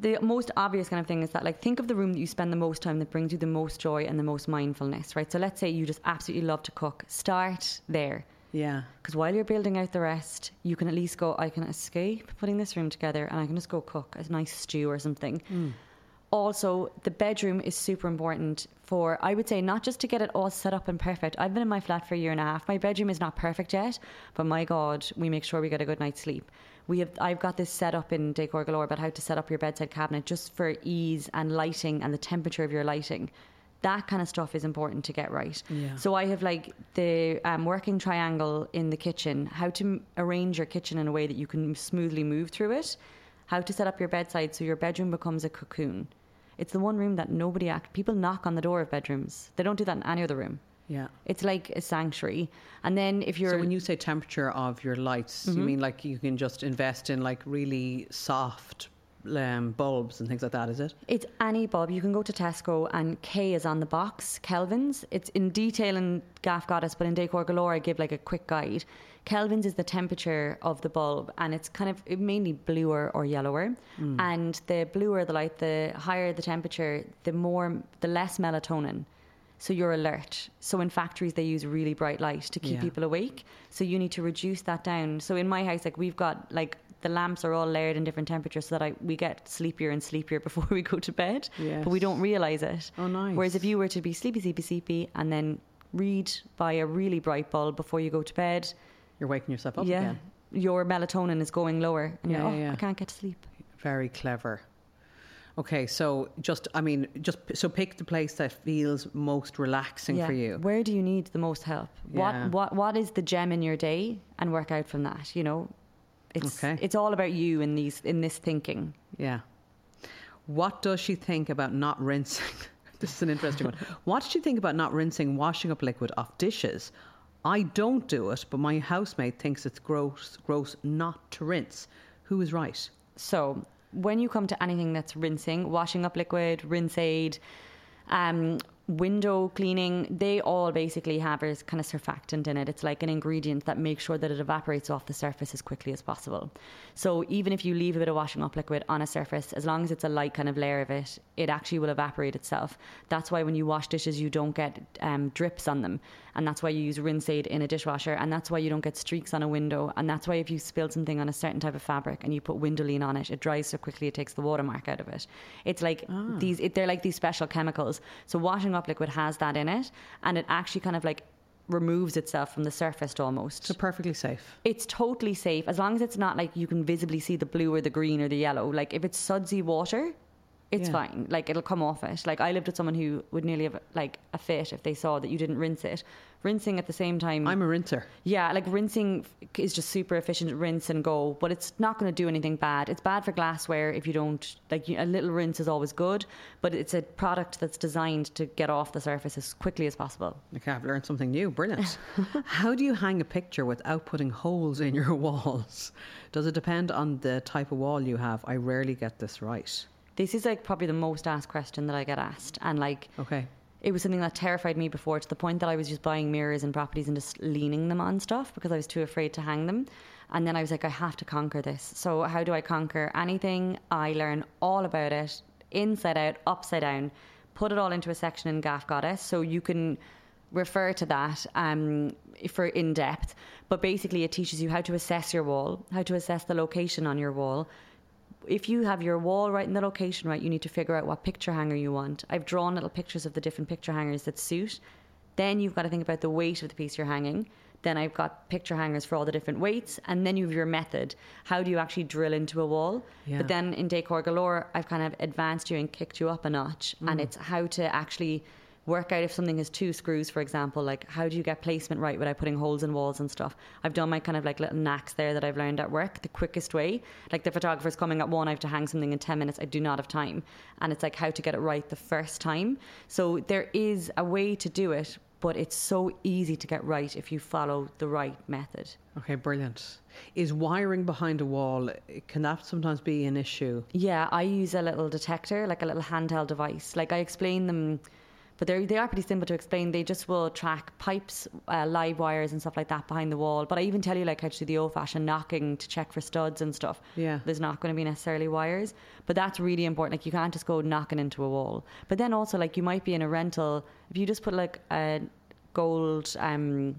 The most obvious kind of thing is that like think of the room that you spend the most time that brings you the most joy and the most mindfulness right? So let's say you just absolutely love to cook. Start there. Yeah. because while you're building out the rest you can at least go i can escape putting this room together and i can just go cook a nice stew or something. Mm. Also the bedroom is super important for i would say not just to get it all set up and perfect. I've been in my flat for a year and a half. My bedroom is not perfect yet but my god we make sure we get a good night's sleep we have i've got this set up in decor galore about how to set up your bedside cabinet just for ease and lighting and the temperature of your lighting that kind of stuff is important to get right. Yeah. So I have like the um, working triangle in the kitchen, how to m- arrange your kitchen in a way that you can smoothly move through it, how to set up your bedside so your bedroom becomes a cocoon. It's the one room that nobody act. People knock on the door of bedrooms. They don't do that in any other room. Yeah. It's like a sanctuary. And then if you're So when you say temperature of your lights, Mm-hmm. you mean like you can just invest in like really soft um, bulbs and things like that, is it? It's any bulb. You can go to Tesco and K is on the box, Kelvins. It's in detail in Gaff Goddess, but in Decor Galore, I give like a quick guide. Kelvins is the temperature of the bulb, and it's kind of mainly bluer or yellower. And the bluer the light, the higher the temperature, the more, the less melatonin. So you're alert. So in factories, they use really bright light to keep Yeah. people awake. So you need to reduce that down. So in my house, like we've got like the lamps are all layered in different temperatures so that I, we get sleepier and sleepier before we go to bed. But we don't realize it. Oh, nice. Whereas if you were to be sleepy, sleepy, sleepy, and then read by a really bright bulb before you go to bed, You're waking yourself up yeah, again. your melatonin is going lower, and Yeah, you're, oh, yeah, yeah. I can't get to sleep. Very clever. Okay, so just I mean, just so pick the place that feels most relaxing for you. Where do you need the most help? Yeah. What what what is the gem in your day and work out from that, you know? It's Okay. it's all about you in these in this thinking. Yeah. What does she think about not rinsing? this is an interesting one. What does she think about not rinsing washing up liquid off dishes? I don't do it, but my housemate thinks it's gross, gross not to rinse. Who is right? So when you come to anything that's rinsing, washing up liquid, rinse aid, um, window cleaning, they all basically have a kind of surfactant in it. It's like an ingredient that makes sure that it evaporates off the surface as quickly as possible. So even if you leave a bit of washing up liquid on a surface, as long as it's a light kind of layer of it, it actually will evaporate itself. That's why when you wash dishes, you don't get um, drips on them. And that's why you use rinse aid in a dishwasher. And that's why you don't get streaks on a window. And that's why if you spill something on a certain type of fabric and you put Windolene on it, it dries so quickly it takes the watermark out of it. It's like ah. these, it, they're like these special chemicals. So washing up liquid has that in it. And it actually kind of like removes itself from the surface almost. So perfectly safe. It's totally safe as long as it's not like you can visibly see the blue or the green or the yellow. Like if it's sudsy water, It's Yeah. fine. Like it'll come off it. Like I lived with someone who would nearly have like a fit if they saw that you didn't rinse it. Rinsing at the same time. I'm a rinser. yeah, like rinsing is just super efficient. Rinse and go, but it's not going to do anything bad. It's bad for glassware if you don't like. You, a little rinse is always good, but it's a product that's designed to get off the surface as quickly as possible. Okay, I've learned something new. Brilliant. How do you hang a picture without putting holes in your walls? Does it depend on the type of wall you have? I rarely get this right. This is like probably the most asked question that I get asked, and like Okay. it was something that terrified me before to the point that I was just buying mirrors and properties and just leaning them on stuff because I was too afraid to hang them. And then I was like, I have to conquer this. So, how do I conquer anything? I learn all about it inside out, upside down, put it all into a section in Gaff Goddess. So, you can refer to that um, for in depth. But basically, it teaches you how to assess your wall, how to assess the location on your wall, if you have your wall right in the location right, you need to figure out what picture hanger you want. I've drawn little pictures of the different picture hangers that suit. Then you've got to think about the weight of the piece you're hanging. Then I've got picture hangers for all the different weights, and then you have your method. How do you actually drill into a wall? Yeah. But then in Decor Galore, I've kind of advanced you and kicked you up a notch, and mm. it's how to actually work out if something has two screws, for example. Like how do you get placement right without putting holes in walls and stuff? I've done my kind of like little knacks there that I've learned at work. The quickest way, like the photographer's coming at one, I have to hang something in ten minutes. I do not have time, and it's like how to get it right the first time. So there is a way to do it, but it's so easy to get right if you follow the right method. Okay, brilliant. Is wiring behind a wall, eh, can that sometimes be an issue? Yeah, I use a little detector, like a little handheld device. Like I explain them, but they they are pretty simple to explain. They just will track pipes, uh, live wires, and stuff like that behind the wall. But I even tell you like how to do the old fashioned knocking to check for studs and stuff. Yeah. there's not going to be necessarily wires, but that's really important. Like you can't just go knocking into a wall. But then also like you might be in a rental if you just put like a gold um,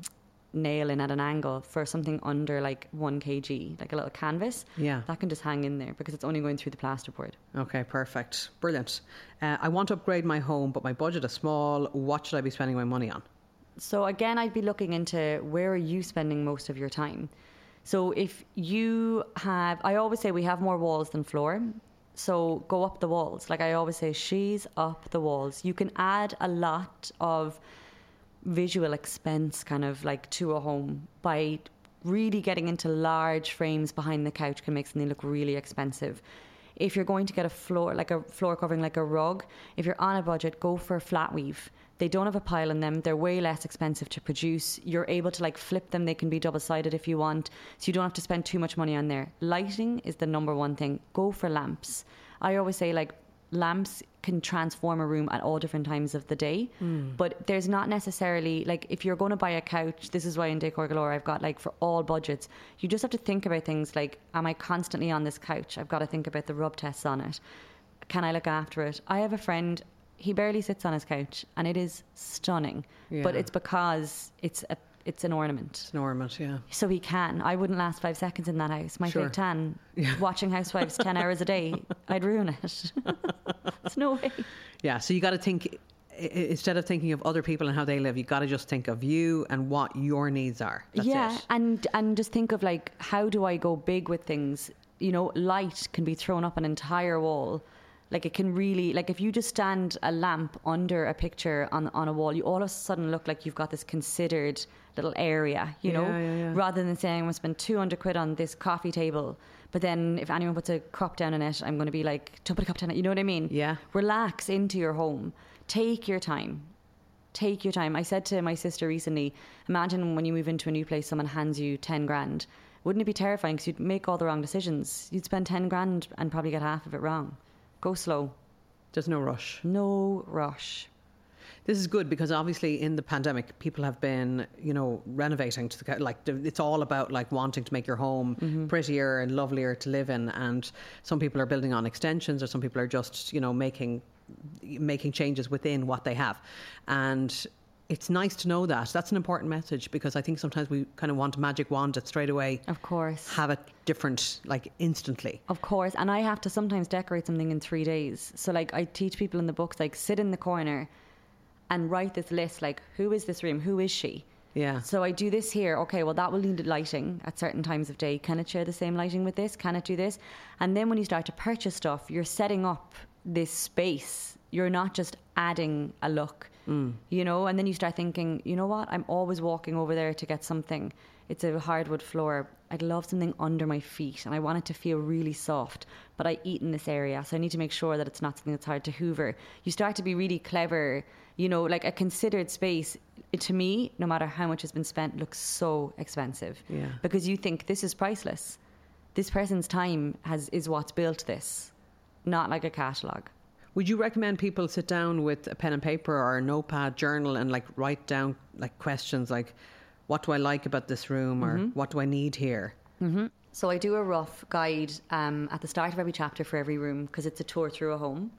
nail in at an angle for something under like one kg, like a little canvas. Yeah. that can just hang in there because it's only going through the plasterboard. Okay, perfect. Brilliant. Uh, I want to upgrade my home, but my budget is small. What should I be spending my money on? So again, I'd be looking into where are you spending most of your time. So if you have, I always say we have more walls than floor. So go up the walls. Like I always say, she's up the walls. You can add a lot of visual expense kind of like to a home by really getting into large frames behind the couch can make something look really expensive. If you're going to get a floor like a floor covering like a rug, if you're on a budget, go for a flat weave. They don't have a pile in them. They're way less expensive to produce. You're able to like flip them. They can be double sided if you want. So you don't have to spend too much money on there. Lighting is the number one thing. Go for lamps. I always say like lamps can transform a room at all different times of the day. Hmm. But there's not necessarily like if you're going to buy a couch, this is why in Decor Galore I've got like for all budgets, you just have to think about things like, am I constantly on this couch? I've got to think about the rub tests on it. Can I look after it? I have a friend, he barely sits on his couch and it is stunning. But it's because it's a it's an ornament. It's an ornament, yeah. So he can. I wouldn't last five seconds in that house. My Sure. fake tan, watching Housewives 10 hours a day, I'd ruin it. There's no way. Yeah, so you got to think, instead of thinking of other people and how they live, you got to just think of you and what your needs are. That's yeah, it. and and just think of like how do I go big with things? You know, light can be thrown up an entire wall. Like it can really like if you just stand a lamp under a picture on on a wall, you all of a sudden look like you've got this considered little area, you know, Yeah, yeah, yeah. rather than saying I'm gonna spend two hundred quid on this coffee table. But then if anyone puts a cup down in it, I'm gonna be like, don't put a cup down. You know what I mean? Yeah. Relax into your home. Take your time take your time. I said to my sister recently, imagine when you move into a new place, someone hands you 10 grand. Wouldn't it be terrifying? Because you'd make all the wrong decisions. You'd spend 10 grand and probably get half of it wrong. Go slow. There's no rush. No rush. This is good because obviously in the pandemic, people have been, you know, renovating to the like. It's all about like wanting to make your home Mm-hmm. prettier and lovelier to live in, and some people are building on extensions, or some people are just, you know, making making changes within what they have, and. It's nice to know that. That's an important message because I think sometimes we kind of want a magic wand that straight away Of course. have it different, like instantly. Of course. And I have to sometimes decorate something in three days. So, like, I teach people in the books, like, sit in the corner and write this list, like, who is this room? Who is she? Yeah. So I do this here. Okay, well, that will need lighting at certain times of day. Can it share the same lighting with this? Can it do this? And then when you start to purchase stuff, you're setting up this space. You're not just adding a look, mm. you know. And then you start thinking, you know what? I'm always walking over there to get something. It's a hardwood floor. I'd love something under my feet, and I want it to feel really soft. But I eat in this area, so I need to make sure that it's not something that's hard to hoover. You start to be really clever, you know, like a considered space. Eh, to me, no matter how much has been spent, looks so expensive. Yeah. Because you think this is priceless. This person's time has is what's built this, not like a catalogue. Would you recommend people sit down with a pen and paper or a notepad journal and like write down like questions like, what do I like about this room or mm-hmm. what do I need here? Mm-hmm. So I do a rough guide um, at the start of every chapter for every room because it's a tour through a home,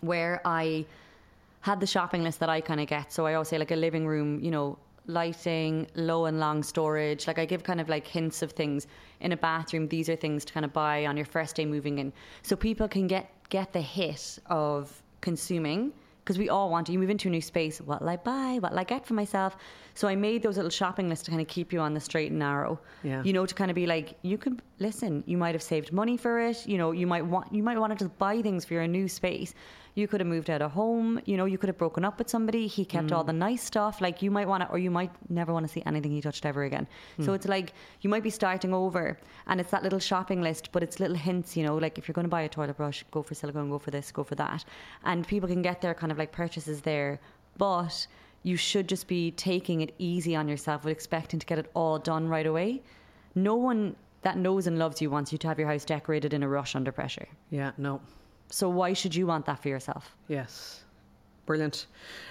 where I had the shopping list that I kind of get. So I always say like a living room, you know, lighting, low and long storage. Like I give kind of like hints of things in a bathroom. These are things to kind of buy on your first day moving in, so people can get get the hit of consuming. Because we all want to, you move into a new space. What'll I buy? What'll I get for myself? So I made those little shopping lists to kind of keep you on the straight and narrow. Yeah. You know, to kind of be like, you can listen. You might have saved money for it. You know, you might want you might want to just buy things for your new space. You could have moved out of home. You know, you could have broken up with somebody. He kept all mm. the nice stuff. Like you might want to, or you might never want to see anything he touched ever again. So mm. it's like you might be starting over, and it's that little shopping list, but it's little hints. You know, like if you're going to buy a toilet brush, go for silicone, go for this, go for that, and people can get their kind of like purchases there, but you should just be taking it easy on yourself with expecting to get it all done right away. No one that knows and loves you wants you to have your house decorated in a rush under pressure. Yeah, no. So why should you want that for yourself? Yes. Brilliant.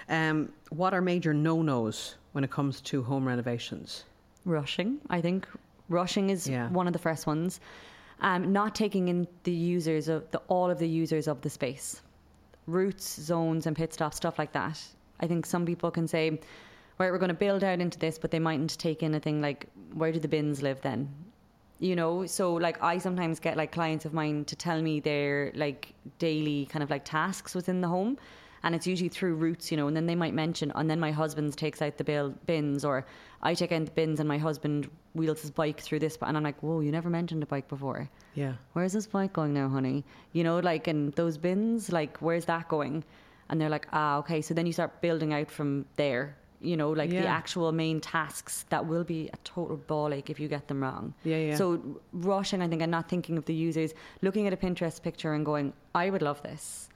Um, what are major no nos when it comes to home renovations? Rushing, I think. Rushing is Yeah. one of the first ones. Um, not taking in the users of the all of the users of the space, routes, zones, and pit stops, stuff like that. I think some people can say, "Right, we're going to build out into this," but they mightn't take in a thing like, "Where do the bins live then?" You know, so like I sometimes get like clients of mine to tell me their like daily kind of like tasks within the home, and it's usually through routes, you know, and then they might mention, and then my husband takes out the bill bins, or I take out the bins, and my husband wheels his bike through this, and I'm like, whoa, you never mentioned a bike before. Yeah. Where's this bike going now, honey? You know, like, and those bins, like, where's that going? And they're like, ah, okay. So then you start building out from there. You know, like the actual main tasks that will be a total ball ache if you get them wrong. Yeah, yeah. So rushing, I think, and not thinking of the users, looking at a Pinterest picture and going, I would love this.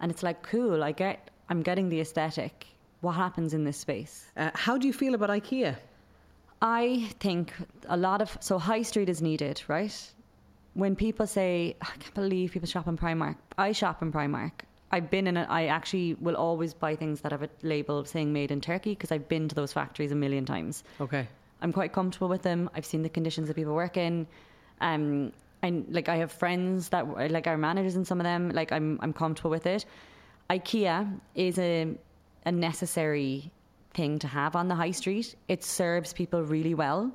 And it's like, cool, I get, I'm getting the aesthetic. What happens in this space? Uh, how do you feel about IKEA? I think a lot of so high street is needed, right? When people say, I can't believe people shop in Primark. I shop in Primark. I've been in it. I actually will always buy things that have a label saying made in Turkey because I've been to those factories a million times. Okay. I'm quite comfortable with them. I've seen the conditions that people work in. Um, and like I have friends that like our managers and some of them. Like I'm I'm comfortable with it. IKEA is a a necessary thing to have on the high street. It serves people really well.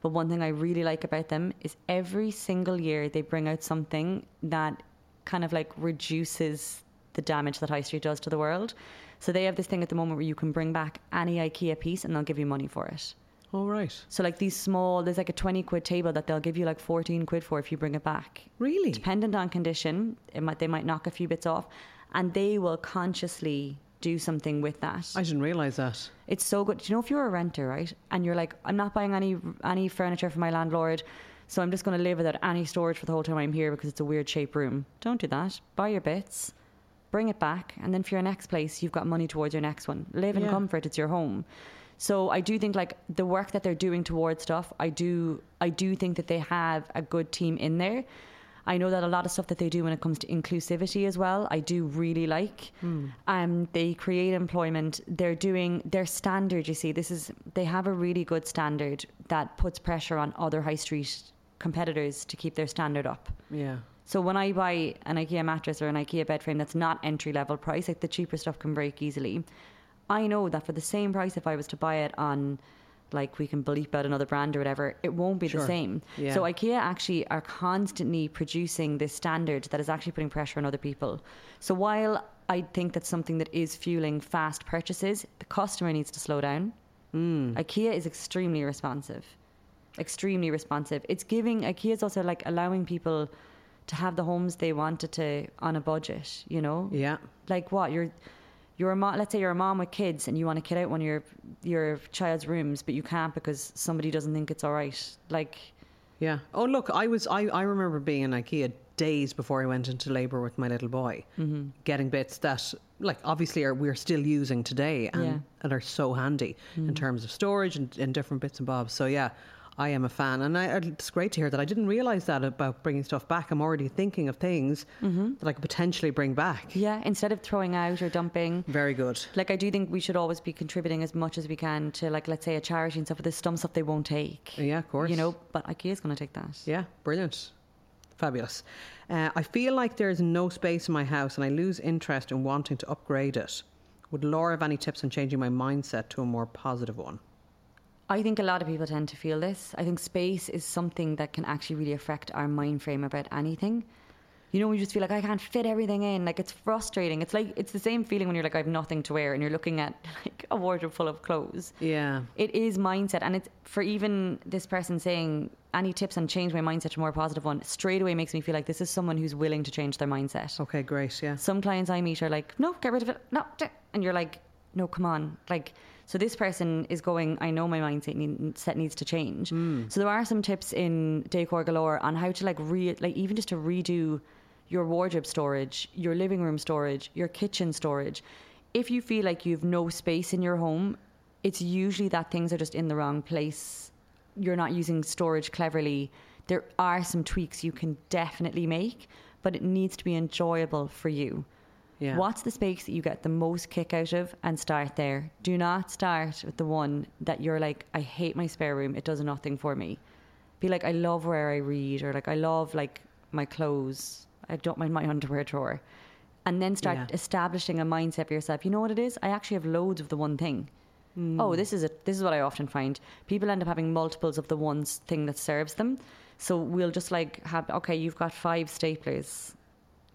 But one thing I really like about them is every single year they bring out something that kind of like reduces the damage that high street does to the world. So they have this thing at the moment where you can bring back any IKEA piece and they'll give you money for it. All right. So like these small, there's like a 20 quid table that they'll give you like 14 quid for if you bring it back. Really? Dependent on condition, it might, they might knock a few bits off and they will consciously do something with that. I didn't realise that. It's so good. Do you know if you're a renter, right, and you're like, I'm not buying any any furniture for my landlord, so I'm just going to live without any storage for the whole time I'm here because it's a weird shaped room. Don't do that. Buy your bits, bring it back, and then for your next place, you've got money towards your next one. Live in Yeah. comfort. It's your home. So I do think like the work that they're doing towards stuff, I do I do think that they have a good team in there. I know that a lot of stuff that they do when it comes to inclusivity as well, I do really like. Um, they create employment. They're doing their standard. You see, this is they have a really good standard that puts pressure on other high street competitors to keep their standard up. Yeah. So when I buy an IKEA mattress or an IKEA bed frame that's not entry level price, like the cheaper stuff can break easily. I know that for the same price, if I was to buy it on, like we can bleep out another brand or whatever, it won't be Sure. the same. Yeah. So IKEA actually are constantly producing this standard that is actually putting pressure on other people. So while I think that's something that is fueling fast purchases, the customer needs to slow down. Hmm. IKEA is extremely responsive, extremely responsive. It's giving IKEA is also like allowing people to have the homes they wanted to on a budget, you know? Yeah. Like what? You're you're a mom, let's say you're a mom with kids and you want to kid out one of your your child's rooms, but you can't because somebody doesn't think it's all right. Like Yeah. Oh, look, I was. I, I remember being in IKEA days before I went into labour with my little boy, mm-hmm. getting bits that, like, obviously are we're still using today and, Yeah. and are so handy in terms of storage and, and different bits and bobs. So yeah. I am a fan, and I, it's great to hear that. I didn't realise that about bringing stuff back. I'm already thinking of things that I could potentially bring back. yeah, instead of throwing out or dumping. Very good. Like I do think we should always be contributing as much as we can to like let's say a charity and stuff. But there's some stuff they won't take. Yeah, of course. You know, but IKEA is going to take that. Yeah, brilliant. Fabulous. Uh, I feel like there's no space in my house and I lose interest in wanting to upgrade it. Would Laura have any tips on changing my mindset to a more positive one? I think a lot of people tend to feel this. I think space is something that can actually really affect our mind frame about anything. You know, we just feel like I can't fit everything in. Like it's frustrating. It's like it's the same feeling when you're like I have nothing to wear and you're looking at like a wardrobe full of clothes. Yeah. It is mindset, and it's for even this person saying any tips on change my mindset to a more positive one. Straight away makes me feel like this is someone who's willing to change their mindset. Okay, great. Yeah. Some clients I meet are like, no, get rid of it. No, and you're like, no, come on. Like, so this person is going, I know my mindset need, set needs to change. Mm. So there are some tips in Decor Galore on how to like re, like even just to redo your wardrobe storage, your living room storage, your kitchen storage. If you feel like you've no space in your home, it's usually that things are just in the wrong place. You're not using storage cleverly. There are some tweaks you can definitely make, but it needs to be enjoyable for you. Yeah. What's the space that you get the most kick out of and start there? Do not start with the one that you're like, I hate my spare room, it does nothing for me. Be like, I love where I read, or like, I love like my clothes, I don't mind my underwear drawer. And then start Yeah. establishing a mindset for yourself. You know what it is? I actually have loads of the one thing. Hmm. Oh, this is it. This is what I often find. People end up having multiples of the one thing that serves them. So we'll just like have, okay, you've got five staplers.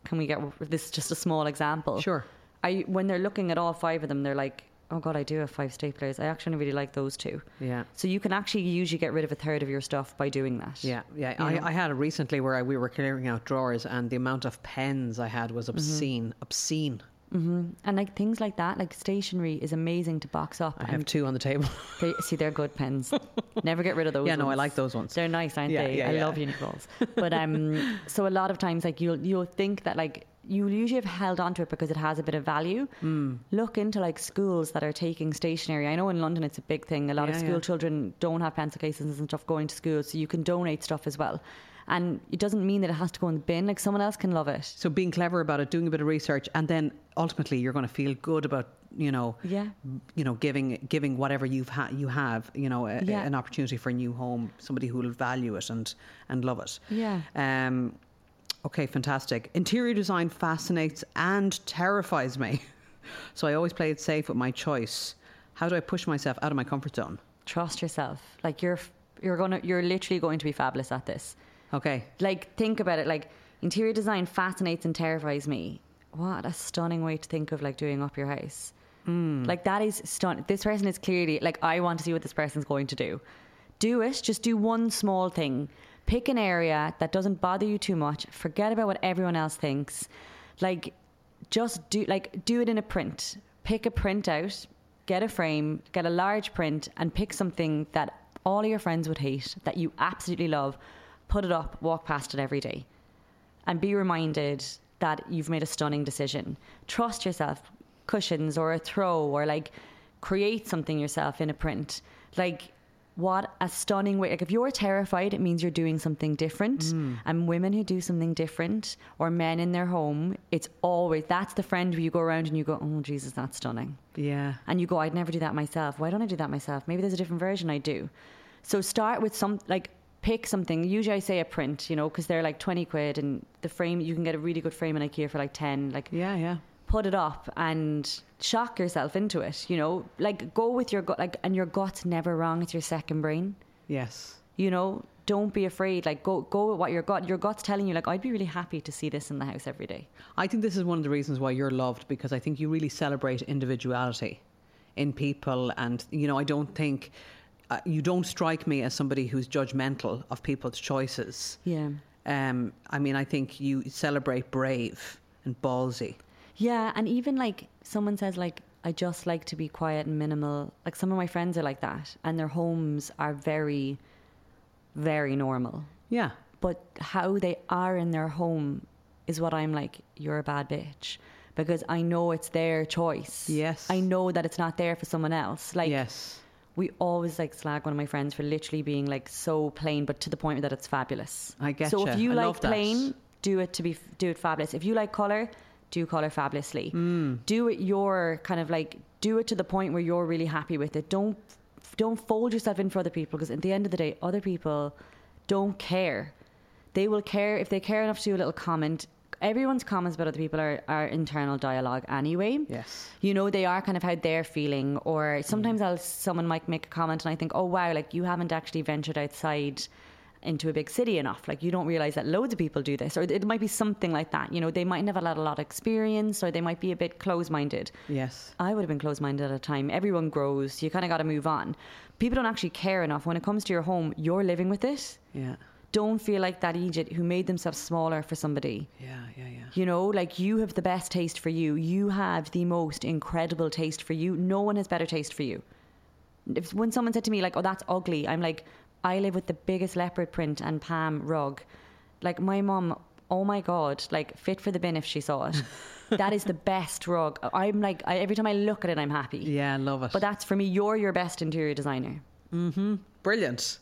Can we get this? Is just a small example. Sure. I when they're looking at all five of them, they're like, "Oh God, I do have five staplers. I actually really like those two Yeah. So you can actually usually get rid of a third of your stuff by doing that. Yeah, yeah. I, I had it recently where I, we were clearing out drawers, and the amount of pens I had was mm-hmm. obscene. Obscene. And like things like that, like stationery is amazing to box up. I have two on the table. they, see, they're good pens. Never get rid of those. Yeah, no, I like those ones. They're nice, aren't Yeah, they? yeah, I yeah. love uniballs. But um, so a lot of times, like you'll you'll think that like you usually have held onto it because it has a bit of value. Hmm. Look into like schools that are taking stationery. I know in London it's a big thing. A lot of school yeah. children don't have pencil cases and stuff going to school, so you can donate stuff as well. And it doesn't mean that it has to go in the bin. Like someone else can love it. So being clever about it, doing a bit of research, and then ultimately you're going to feel good about you know, Yeah. you know, giving giving whatever you've ha- you have, you know, a, Yeah. an opportunity for a new home, somebody who will value it and and love it. Yeah. Um. Okay, fantastic. Interior design fascinates and terrifies me, so I always play it safe with my choice. How do I push myself out of my comfort zone? Trust yourself. Like you're you're gonna you're literally going to be fabulous at this. Okay. Like, think about it. Like, interior design fascinates and terrifies me. What a stunning way to think of like doing up your house. Hmm. Like that is stunning. This person is clearly like I want to see what this person's going to do. Do it. Just do one small thing. Pick an area that doesn't bother you too much. Forget about what everyone else thinks. Like, just do like do it in a print. Pick a print out. Get a frame. Get a large print and pick something that all your friends would hate that you absolutely love. Put it up. Walk past it every day and be reminded that you've made a stunning decision. Trust yourself, cushions or a throw or like create something yourself in a print. Like what a stunning way. Like if you're terrified, it means you're doing something different. Mm. And women who do something different or men in their home, it's always that's the friend where you go around and you go, Oh Jesus, that's stunning. Yeah. And you go, I'd never do that myself. Why don't I do that myself? Maybe there's a different version I do. So start with some, like, pick something. Usually I say a print, you know, because they're like 20 quid and the frame, you can get a really good frame in IKEA for like 10. Like, Yeah. Yeah. put it up and shock yourself into it, you know, like, go with your gut, like, and your gut's never wrong. It's your second brain, Yes. you know. Don't be afraid. Like, go go with what your gut. Your gut's telling you. Like, I'd be really happy to see this in the house every day. I think this is one of the reasons why you're loved because I think you really celebrate individuality in people, and you know I don't think uh, you don't strike me as somebody who's judgmental of people's choices. Yeah. Um, I mean, I think you celebrate brave and ballsy. Yeah, and even like someone says like I just like to be quiet and minimal. Like some of my friends are like that and their homes are very very normal. Yeah. But how they are in their home is what I'm like you're a bad bitch because I know it's their choice. Yes. I know that it's not there for someone else. Like yes. We always like slag one of my friends for literally being like so plain but to the point that it's fabulous. I get So ya. if you I like love that. plain, do it to be do it fabulous. If you like color, do color fabulously. Mm. Do it your kind of like do it to the point where you're really happy with it. Don't don't fold yourself in for other people because at the end of the day, other people don't care. They will care if they care enough to do a little comment. Everyone's comments about other people are, are internal dialogue anyway. Yes. You know, they are kind of how they're feeling. Or sometimes mm. I'll someone might make a comment and I think, oh wow, like you haven't actually ventured outside into a big city enough. Like you don't realize that loads of people do this, or it might be something like that. You know, they might never had a lot of experience, or they might be a bit close-minded. Yes. I would have been close-minded at a time. Everyone grows. You kind of got to move on. People don't actually care enough when it comes to your home. You're living with it. Yeah. Don't feel like that idiot who made themselves smaller for somebody. Yeah. Yeah. Yeah. You know, like you have the best taste for you. You have the most incredible taste for you. No one has better taste for you. If when someone said to me like, "Oh, that's ugly," I'm like, "I live with the biggest leopard print and palm rug." Like my mom, oh my god, like fit for the bin if she saw it. that is the best rug. I'm like, I, every time I look at it, I'm happy. Yeah. I love it. But that's for me. You're your best interior designer. Mm hmm. Brilliant.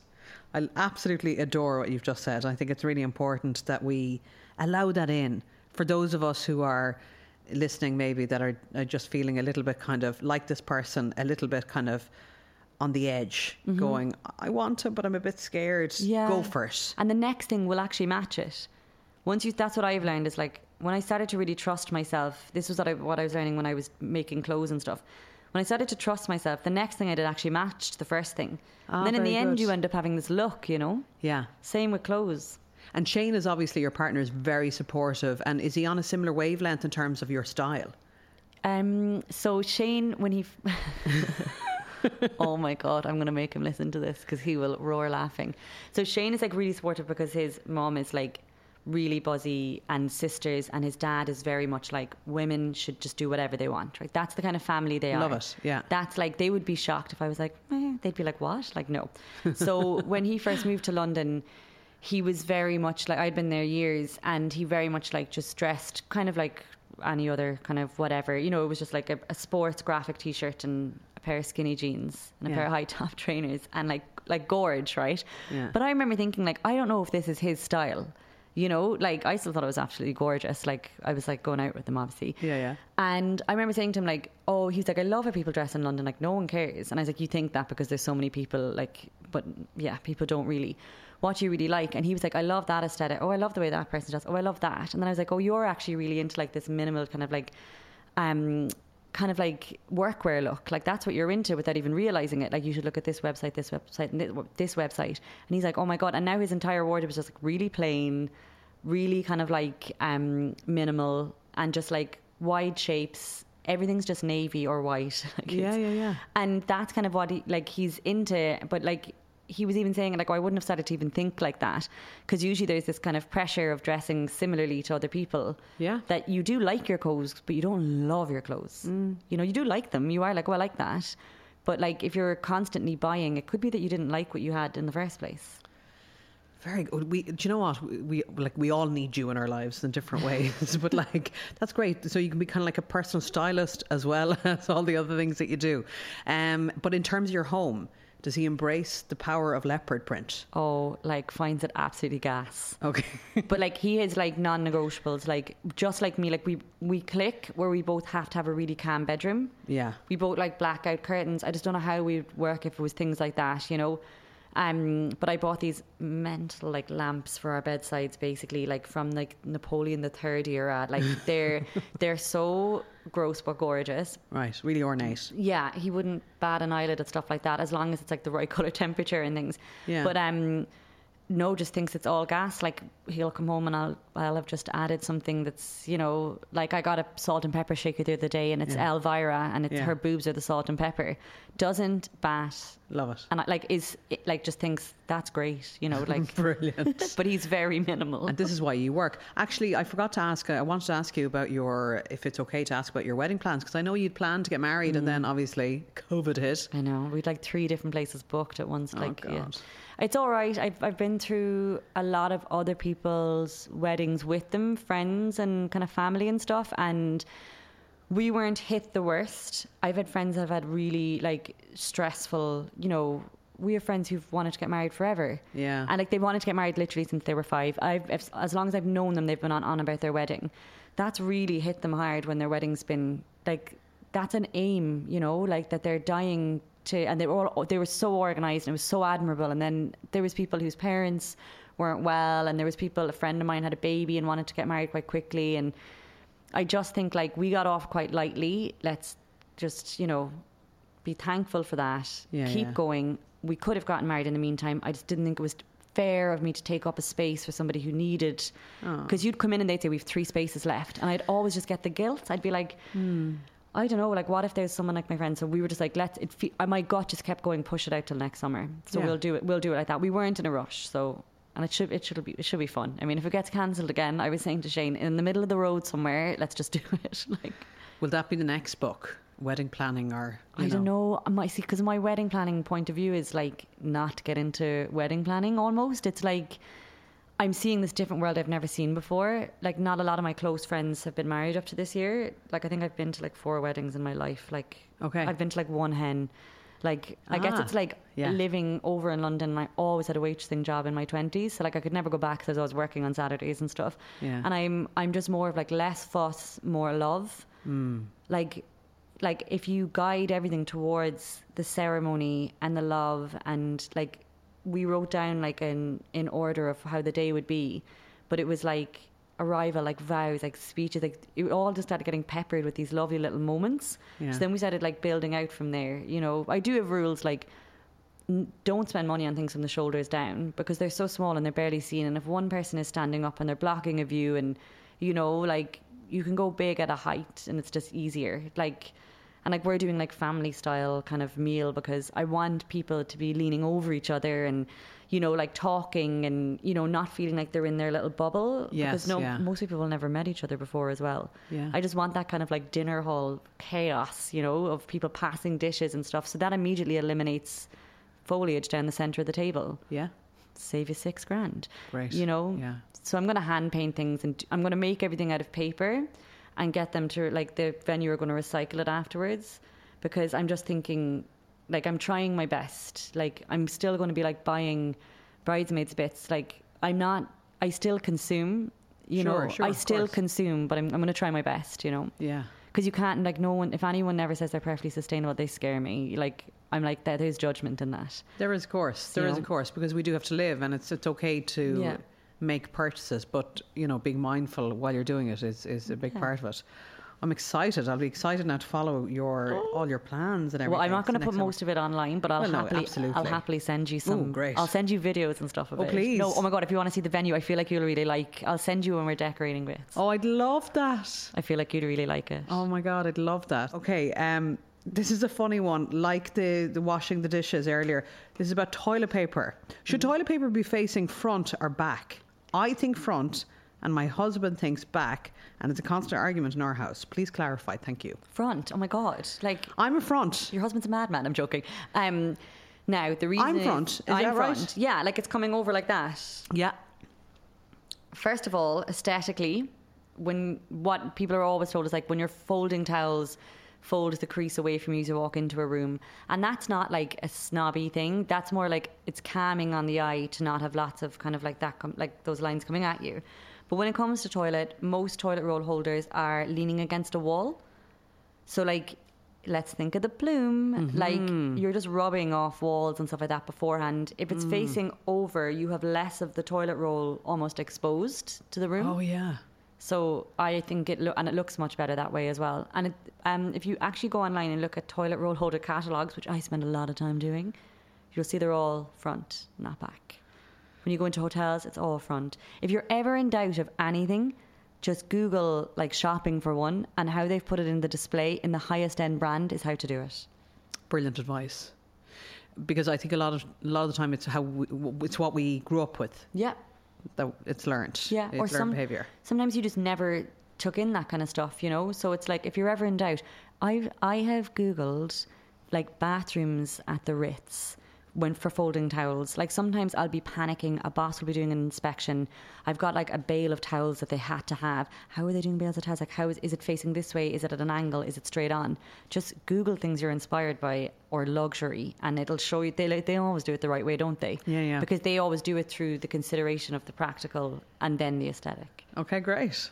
I absolutely adore what you've just said. I think it's really important that we allow that in for those of us who are listening, maybe that are, are just feeling a little bit kind of like this person, a little bit kind of on the edge, mm-hmm. going, I want to, but I'm a bit scared. Yeah. Go for it. And the next thing will actually match it. Once you, that's what I've learned is like when I started to really trust myself. This was what I, what I was learning when I was making clothes and stuff. When I started to trust myself, the next thing I did actually matched the first thing. Ah, and then in the end, good. you end up having this look, you know. Yeah. Same with clothes. And Shane is obviously your partner, is very supportive. And is he on a similar wavelength in terms of your style? Um, so Shane, when he, oh my god, I'm gonna make him listen to this because he will roar laughing. So Shane is like really supportive because his mom is like really buzzy and sisters, and his dad is very much like women should just do whatever they want. Right? That's the kind of family they are. Love it, yeah. That's like they would be shocked if I was like, eh. they'd be like, what? Like no. So when he first moved to London. He was very much like I'd been there years, and he very much like just dressed kind of like any other kind of whatever. You know, it was just like a, a sports graphic T-shirt and a pair of skinny jeans and a Yeah. pair of high top trainers and like like gorge, right? Yeah. But I remember thinking like I don't know if this is his style. You know, like I still thought it was absolutely gorgeous. Like I was like going out with him, obviously. Yeah, yeah. And I remember saying to him like, "Oh, he's like, I love how people dress in London. Like, no one cares." And I was like, "You think that because there's so many people, like, but yeah, people don't really." What you really like? And he was like, I love that aesthetic. Oh, I love the way that person does. Oh, I love that. And then I was like, Oh, you're actually really into like this minimal kind of like, um, kind of like workwear look. Like that's what you're into without even realizing it. Like you should look at this website, this website, and this website. And he's like, Oh my god! And now his entire wardrobe is just like really plain, really kind of like um, minimal, and just like wide shapes. Everything's just navy or white. Like, Yeah, yeah, yeah. And that's kind of what he like he's into. But like he was even saying like, oh, I wouldn't have started to even think like that because usually there's this kind of pressure of dressing similarly to other people. Yeah. That you do like your clothes, but you don't love your clothes. You know, you do like them. You are like, oh, I like that. But like, if you're constantly buying, it could be that you didn't like what you had in the first place. Very good. We, do you know what? We, we like we all need you in our lives in different ways, but like that's great. So you can be kind of like a personal stylist as well as all the other things that you do. Um, but in terms of your home, does he embrace the power of leopard print? Oh, like finds it absolutely gas. Okay. but like he is like non-negotiables like just like me like we we click where we both have to have a really calm bedroom Yeah. we both like blackout curtains i just don't know how we'd work if it was things like that you know um but i bought these mental like lamps for our bedsides basically like from like napoleon the third era like they're they're so gross but gorgeous right. Really ornate. yeah, he wouldn't bat an eyelid at stuff like that as long as it's like the right color temperature and things. Yeah. But um, no, just thinks it's all gas. Like he'll come home and I'll I'll have just added something that's, you know, like I got a salt and pepper shaker the other day and it's Elvira and it's Yeah. her boobs are the salt and pepper. Doesn't bat. Love it. And I, like is it, like just thinks that's great, you know, like Brilliant. but he's very minimal. And this is why you work. Actually, I forgot to ask. uh, I wanted to ask you about your, if it's okay to ask about your wedding plans, because I know you'd planned to get married, and Mm. then obviously COVID hit. I know. We'd like three different places booked at once. Like. Oh, God. It's all right. I've, I've been through a lot of other people's weddings with them, friends and kind of family and stuff. And we weren't hit the worst. I've had friends that have had really like stressful, you know, we have friends who've wanted to get married forever. Yeah. And like they wanted to get married literally since they were five. I've, if, as long as I've known them, they've been on, on about their wedding. That's really hit them hard when their wedding's been like, that's an aim, you know, like that they're dying to, and they were all, they were so organized and it was so admirable. And then there was people whose parents weren't well, and there was people. A friend of mine had a baby and wanted to get married quite quickly, and I just think like we got off quite lightly. Let's just you know be thankful for that. Yeah, Keep yeah. going. We could have gotten married in the meantime. I just didn't think it was fair of me to take up a space for somebody who needed oh. because you'd come in and they'd say we've three spaces left and I'd always just get the guilt I'd be like hmm. I don't know like what if there's someone like my friend so we were just like let's it fe- my gut just kept going push it out till next summer so Yeah. we'll do it we'll do it like that we weren't in a rush so and it should it should be it should be fun I mean if it gets cancelled again I was saying to Shane in the middle of the road somewhere let's just do it like Will that be the next book? Wedding planning or. I don't know. I might see because my wedding planning point of view is like not get into wedding planning. Almost, it's like I'm seeing this different world I've never seen before. Like, not a lot of my close friends have been married up to this year. Like, I think I've been to like four weddings in my life. Like, Okay. I've been to like one hen. Like, I guess Ah, it's like yeah. living over in London. And I always had a waitressing job in my twenties, so like I could never go back because I was working on Saturdays and stuff. Yeah. And I'm I'm just more of like less fuss, more love Hmm. like like if you guide everything towards the ceremony and the love and like we wrote down like in in order of how the day would be but it was like arrival like vows like speeches like it all just started getting peppered with these lovely little moments Yeah. so then we started like building out from there you know i do have rules like n- don't spend money on things from the shoulders down because they're so small and they're barely seen. And if one person is standing up and they're blocking a view, and you know, like you can go big at a height and it's just easier. Like, and like we're doing like family style kind of meal because I want people to be leaning over each other and, you know, like talking and, you know, not feeling like they're in their little bubble. Yes, because no, yeah. most people never met each other before as well. Yeah. I just want that kind of like dinner hall chaos, you know, of people passing dishes and stuff. So that immediately eliminates foliage down the center of the table. Yeah. Save you six grand. Great. You know? Yeah. So I'm going to hand paint things and I'm going to make everything out of paper and get them to, like, the venue are going to recycle it afterwards because I'm just thinking, like, I'm trying my best. Like, I'm still going to be, like, buying bridesmaids bits. Like, I'm not, I still consume, you Sure, know, sure, I still course. consume, but I'm, I'm going to try my best, you know? Yeah. Because you can't, like, no one, if anyone never says they're perfectly sustainable, they scare me. Like, I'm like, there- there's judgment in that. There is, course. There You is, know? of course, because we do have to live, and it's it's okay to Yeah. Make purchases, but you know, being mindful while you're doing it is is a big part of it. I'm excited. I'll be excited now to follow your all your plans and everything. Well, I'm not going to put summer. most of it online, but I'll Well, happily, absolutely. I'll happily send you some. great. I'll send you videos and stuff of Oh, it. please. No, oh my god, if you want to see the venue, I feel like you'll really like. I'll send you when we're decorating bits. Oh, I'd love that. I feel like you'd really like it. Oh my god, I'd love that. Okay, um, this is a funny one. Like the the washing the dishes earlier. This is about toilet paper. Should Mm. toilet paper be facing front or back? I think front, and my husband thinks back, and it's a constant argument in our house. Please clarify. Thank you. Front. Oh my god, like I'm a front. your husband's a madman. I'm joking. Um, now the reason I'm front. Is I'm that right? front. Yeah, like it's coming over like that. Yeah. First of all, aesthetically, when what people are always told is like when you're folding towels, fold the crease away from you to walk into a room, and that's not like a snobby thing. That's more like it's calming on the eye to not have lots of kind of like that, com- like those lines coming at you. But when it comes to toilet, most toilet roll holders are leaning against a wall. So like let's think of the plume. Mm-hmm. Like you're just rubbing off walls and stuff like that beforehand. If it's mm. facing over, you have less of the toilet roll almost exposed to the room. Oh yeah. So I think it lo- and it looks much better that way as well. And it, um, if you actually go online and look at toilet roll holder catalogs, which I spend a lot of time doing, you'll see they're all front, not back. When you go into hotels, it's all front. If you're ever in doubt of anything, just Google like shopping for one and how they've put it in the display in the highest end brand is how to do it. Brilliant advice. Because I think a lot of a lot of the time it's how we, it's what we grew up with Yeah. That it's learned. Yeah, it's or learned some behavior. Sometimes you just never took in that kind of stuff, you know. So it's like if you're ever in doubt, I've I have googled like bathrooms at the Ritz when for folding towels. Like sometimes I'll be panicking. A boss will be doing an inspection. I've got like a bale of towels that they had to have. How are they doing bales of towels? Like how is is it facing this way? Is it at an angle? Is it straight on? Just Google things you're inspired by or luxury, and it'll show you. They like, they always do it the right way, don't they? Yeah, yeah. Because they always do it through the consideration of the practical and then the aesthetic. Okay, great.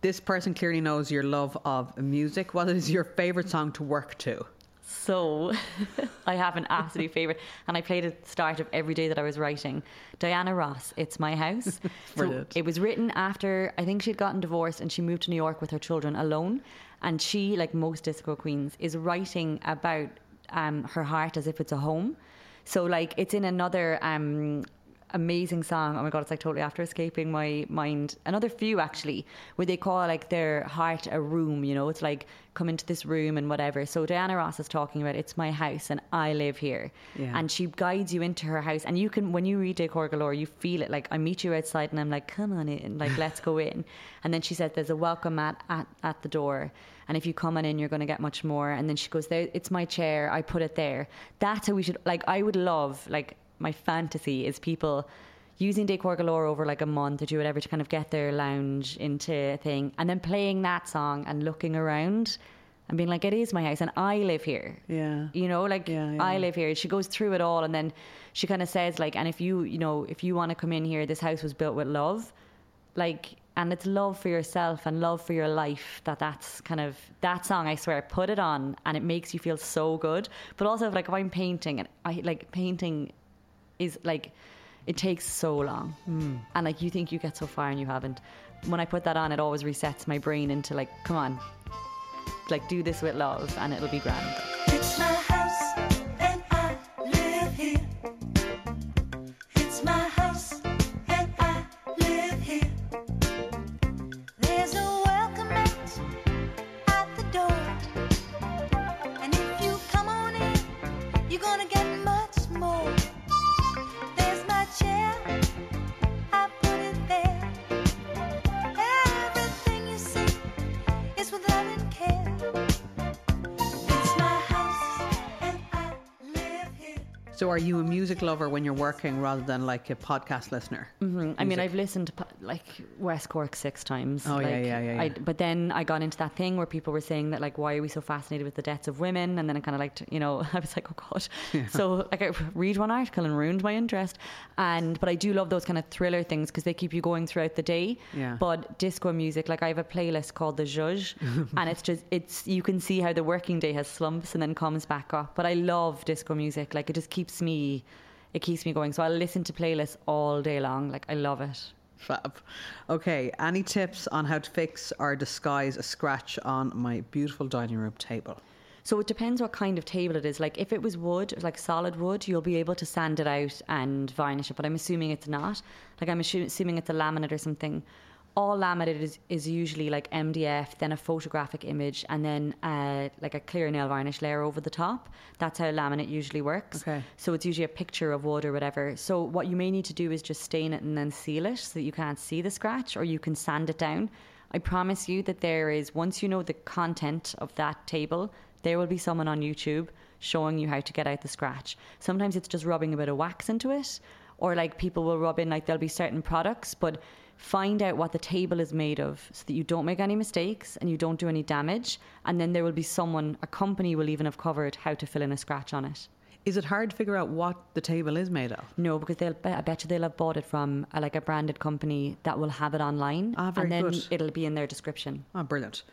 This person clearly knows your love of music. What is your favorite song to work to? So I have an absolute favourite, and I played it at the start of every day that I was writing. Diana Ross, It's My House. so it was written after, I think she'd gotten divorced and she moved to New York with her children alone. And she, like most disco queens, is writing about um, her heart as if it's a home. So, like, it's in another um, amazing song. Oh my god, it's like totally after escaping my mind. Another few actually, where they call like their heart a room. You know, it's like come into this room and whatever. So Diana Ross is talking about it's my house and I live here, Yeah. and she guides you into her house. And you can when you read Decor Galore, you feel it. Like I meet you outside and I'm like, come on in, like let's go in. And then she said, there's a welcome mat at at the door. And if you come on in, you're going to get much more. And then she goes, there, it's my chair. I put it there. That's how we should, like, I would love, like, my fantasy is people using Decor Galore over like a month or two, whatever, to kind of get their lounge into a thing, and then playing that song and looking around and being like, "It is my house, and I live here." Yeah. you know, like Yeah, yeah. I live here. She goes through it all, and then she kind of says like, "And if you, you know, if you want to come in here, this house was built with love." like and it's love for yourself and love for your life that that's kind of that song i swear put it on and it makes you feel so good but also like if i'm painting and i like painting is like it takes so long. Hmm. And like you think you get so far and you haven't. When i put that on it always resets my brain into like come on like do this with love and it'll be grand So, are you a music lover when you're working rather than like a podcast listener? Mm, I mean, I've listened to like West Cork six times. Oh, yeah, like, yeah, yeah, I, but then I got into that thing where people were saying that like, why are we so fascinated with the deaths of women? And then I kind of like, you know, I was like, oh god. So like, I read one article and ruined my interest. And but I do love those kind of thriller things because they keep you going throughout the day. Yeah. But disco music, like I have a playlist called the Judge, and it's just it's you can see how the working day has slumps and then comes back up. But I love disco music. Like it just keeps me. It keeps me going. So I listen to playlists all day long. Like I love it. Fab. Okay, any tips on how to fix or disguise a scratch on my beautiful dining room table? So it depends what kind of table it is. Like if it was wood, like solid wood, you'll be able to sand it out and varnish it. But I'm assuming it's not. Like I'm assuming it's a laminate or something. All laminate is, is usually like MDF, then a photographic image, and then uh, like a clear nail varnish layer over the top. That's how laminate usually works. Okay. So it's usually a picture of wood or whatever. So what you may need to do is just stain it and then seal it so that you can't see the scratch, or you can sand it down. I promise you that there is once you know the content of that table, there will be someone on YouTube showing you how to get out the scratch. Sometimes it's just rubbing a bit of wax into it, or like people will rub in like there'll be certain products, but find out what the table is made of so that you don't make any mistakes and you don't do any damage. And then there will be someone, a company will even have covered how to fill in a scratch on it. Is it hard to figure out what the table is made of? No, because they'll. I bet you they'll have bought it from a, like a branded company that will have it online, Ah, and then good. it'll be in their description. Oh, brilliant.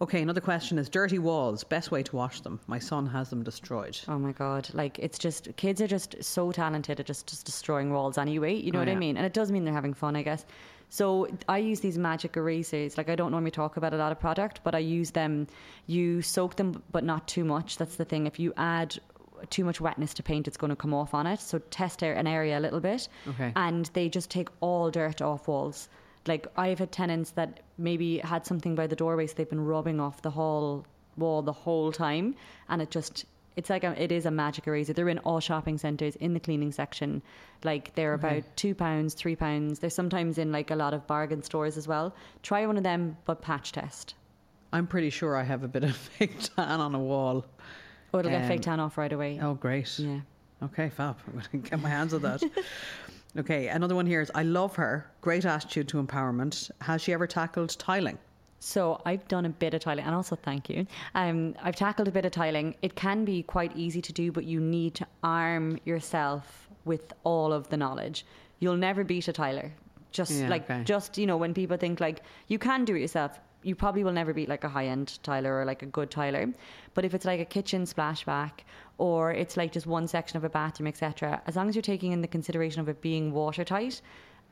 Okay, another question is dirty walls. Best way to wash them? My son has them destroyed. Oh my god! Like it's just kids are just so talented at just, just destroying walls anyway. You know Oh, what I mean? And it does mean they're having fun, I guess. So I use these magic erasers. Like I don't normally talk about a lot of product, but I use them. You soak them, but not too much. That's the thing. If you add too much wetness to paint, it's going to come off on it. So test an area a little bit. Okay. And they just take all dirt off walls. Like I've had tenants that maybe had something by the doorway, so they've been rubbing off the whole wall the whole time, and it just it's like a, it is a magic eraser. They're in all shopping centres in the cleaning section. Like they're about two pounds, three pounds. They're sometimes in like a lot of bargain stores as well. Try one of them, but patch test. I'm pretty sure I have a bit of fake tan on a wall. Oh, it'll get Um, fake tan off right away. Oh, great. Yeah. Okay, fab. I'm going to get my hands on that. okay, another one here is I love her. Great attitude to empowerment. Has she ever tackled tiling? So I've done a bit of tiling, and also thank you. Um, I've tackled a bit of tiling. It can be quite easy to do, but you need to arm yourself with all of the knowledge. You'll never beat a tiler. Just Yeah, like okay. just you know when people think like you can do it yourself, you probably will never beat like a high end tiler or like a good tiler. But if it's like a kitchen splashback or it's like just one section of a bathroom, etc., as long as you're taking in the consideration of it being watertight,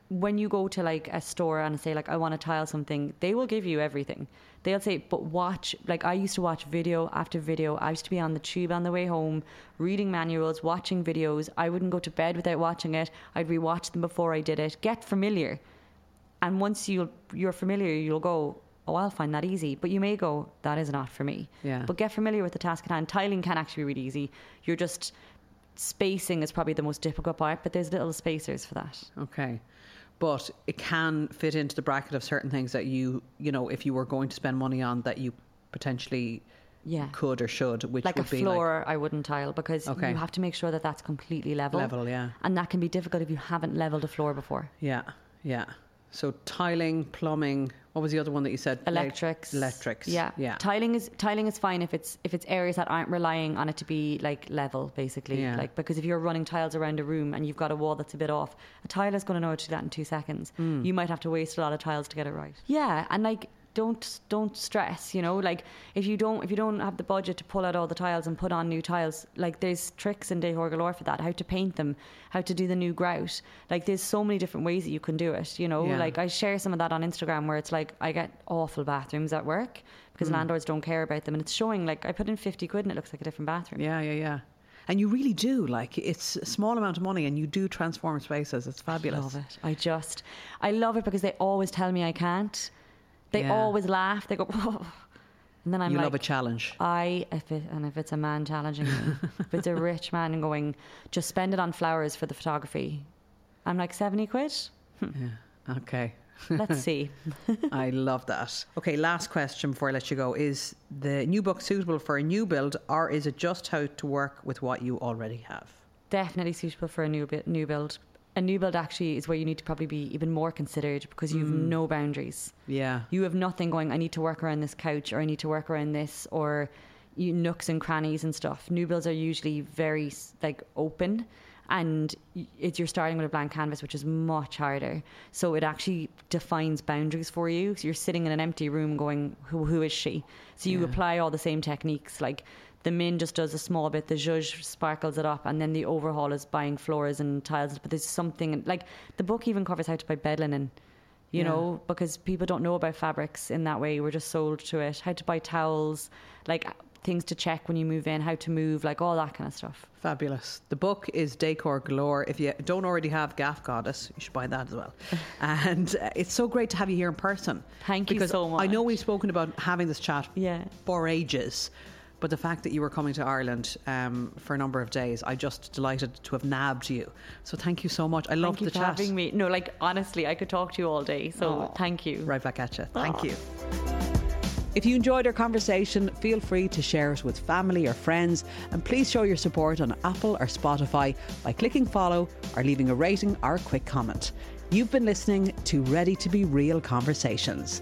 when you go to like a store and say like I want to tile something, they will give you everything. They'll say, but watch. Like I used to watch video after video. I used to be on the tube on the way home, reading manuals, watching videos. I wouldn't go to bed without watching it. I'd rewatch them before I did it. Get familiar, and once you you're familiar, you'll go. Oh, I'll find that easy. But you may go, that is not for me. Yeah. But get familiar with the task at hand. Tiling can actually be really easy. You're just spacing is probably the most difficult part, but there's little spacers for that. Okay. But it can fit into the bracket of certain things that you, you know, if you were going to spend money on that you potentially Yeah. could or should, which like a be floor, I wouldn't tile because Okay. you have to make sure that that's completely level. Level, yeah. And that can be difficult if you haven't leveled a floor before. yeah, yeah. So tiling, plumbing. What was the other one that you said? Electrics. electrics. Yeah. yeah. Tiling is tiling is fine if it's if it's areas that aren't relying on it to be like level, basically. Yeah. Like because if you're running tiles around a room and you've got a wall that's a bit off, a tiler's going to know how to do that in two seconds. Hmm. You might have to waste a lot of tiles to get it right. Yeah, and like don't don't stress. You know, like if you don't if you don't have the budget to pull out all the tiles and put on new tiles, like there's tricks in Decor Galore for that. How to paint them, how to do the new grout. Like there's so many different ways that you can do it. You know, Yeah. like I share some of that on Instagram where it's like I get awful bathrooms at work because hmm. landlords don't care about them, and it's showing like I put in fifty quid and it looks like a different bathroom. Yeah, yeah, yeah. And you really do. Like, it's a small amount of money and you do transform spaces. It's fabulous. I love it. I just, I love it because they always tell me I can't. They Yeah. always laugh. They go, and then I'm you like, love a challenge. I if it, and if it's a man challenging me, if it's a rich man going, just spend it on flowers for the photography. I'm like seventy quid. Okay. Let's see. I love that. Okay, last question before I let you go. Is the new book suitable for a new build or is it just how to work with what you already have? Definitely suitable for a new new build. A new build actually is where you need to probably be even more considered because you have mm. no boundaries. Yeah. You have nothing going. I need to work around this couch, or I need to work around this, or you nooks and crannies and stuff. New builds are usually very like open, and it's you're starting with a blank canvas, which is much harder. So it actually defines boundaries for you. So you're sitting in an empty room, going, "Who who is she?" So you apply all the same techniques, like. The min just does a small bit, the zhuzh sparkles it up, and then the overhaul is buying floors and tiles. But there's something like the book even covers how to buy bed linen you Yeah. know, because people don't know about fabrics in that way. We're just sold to it. How to buy towels, like things to check when you move in, how to move, like all that kind of stuff. Fabulous. The book is Decor Galore. If you don't already have Gaff Goddess, you should buy that as well. and uh, it's so great to have you here in person. Thank you so much. I know we've spoken about having this chat Yeah. for ages. But the fact that you were coming to Ireland um, for a number of days, I just delighted to have nabbed you. So thank you so much. I loved you the for chat. having me. No, like honestly, I could talk to you all day. So Aw. thank you. Right back at you. Thank you. If you enjoyed our conversation, feel free to share it with family or friends, and please show your support on Apple or Spotify by clicking follow or leaving a rating or a quick comment. You've been listening to Ready to Be Real Conversations.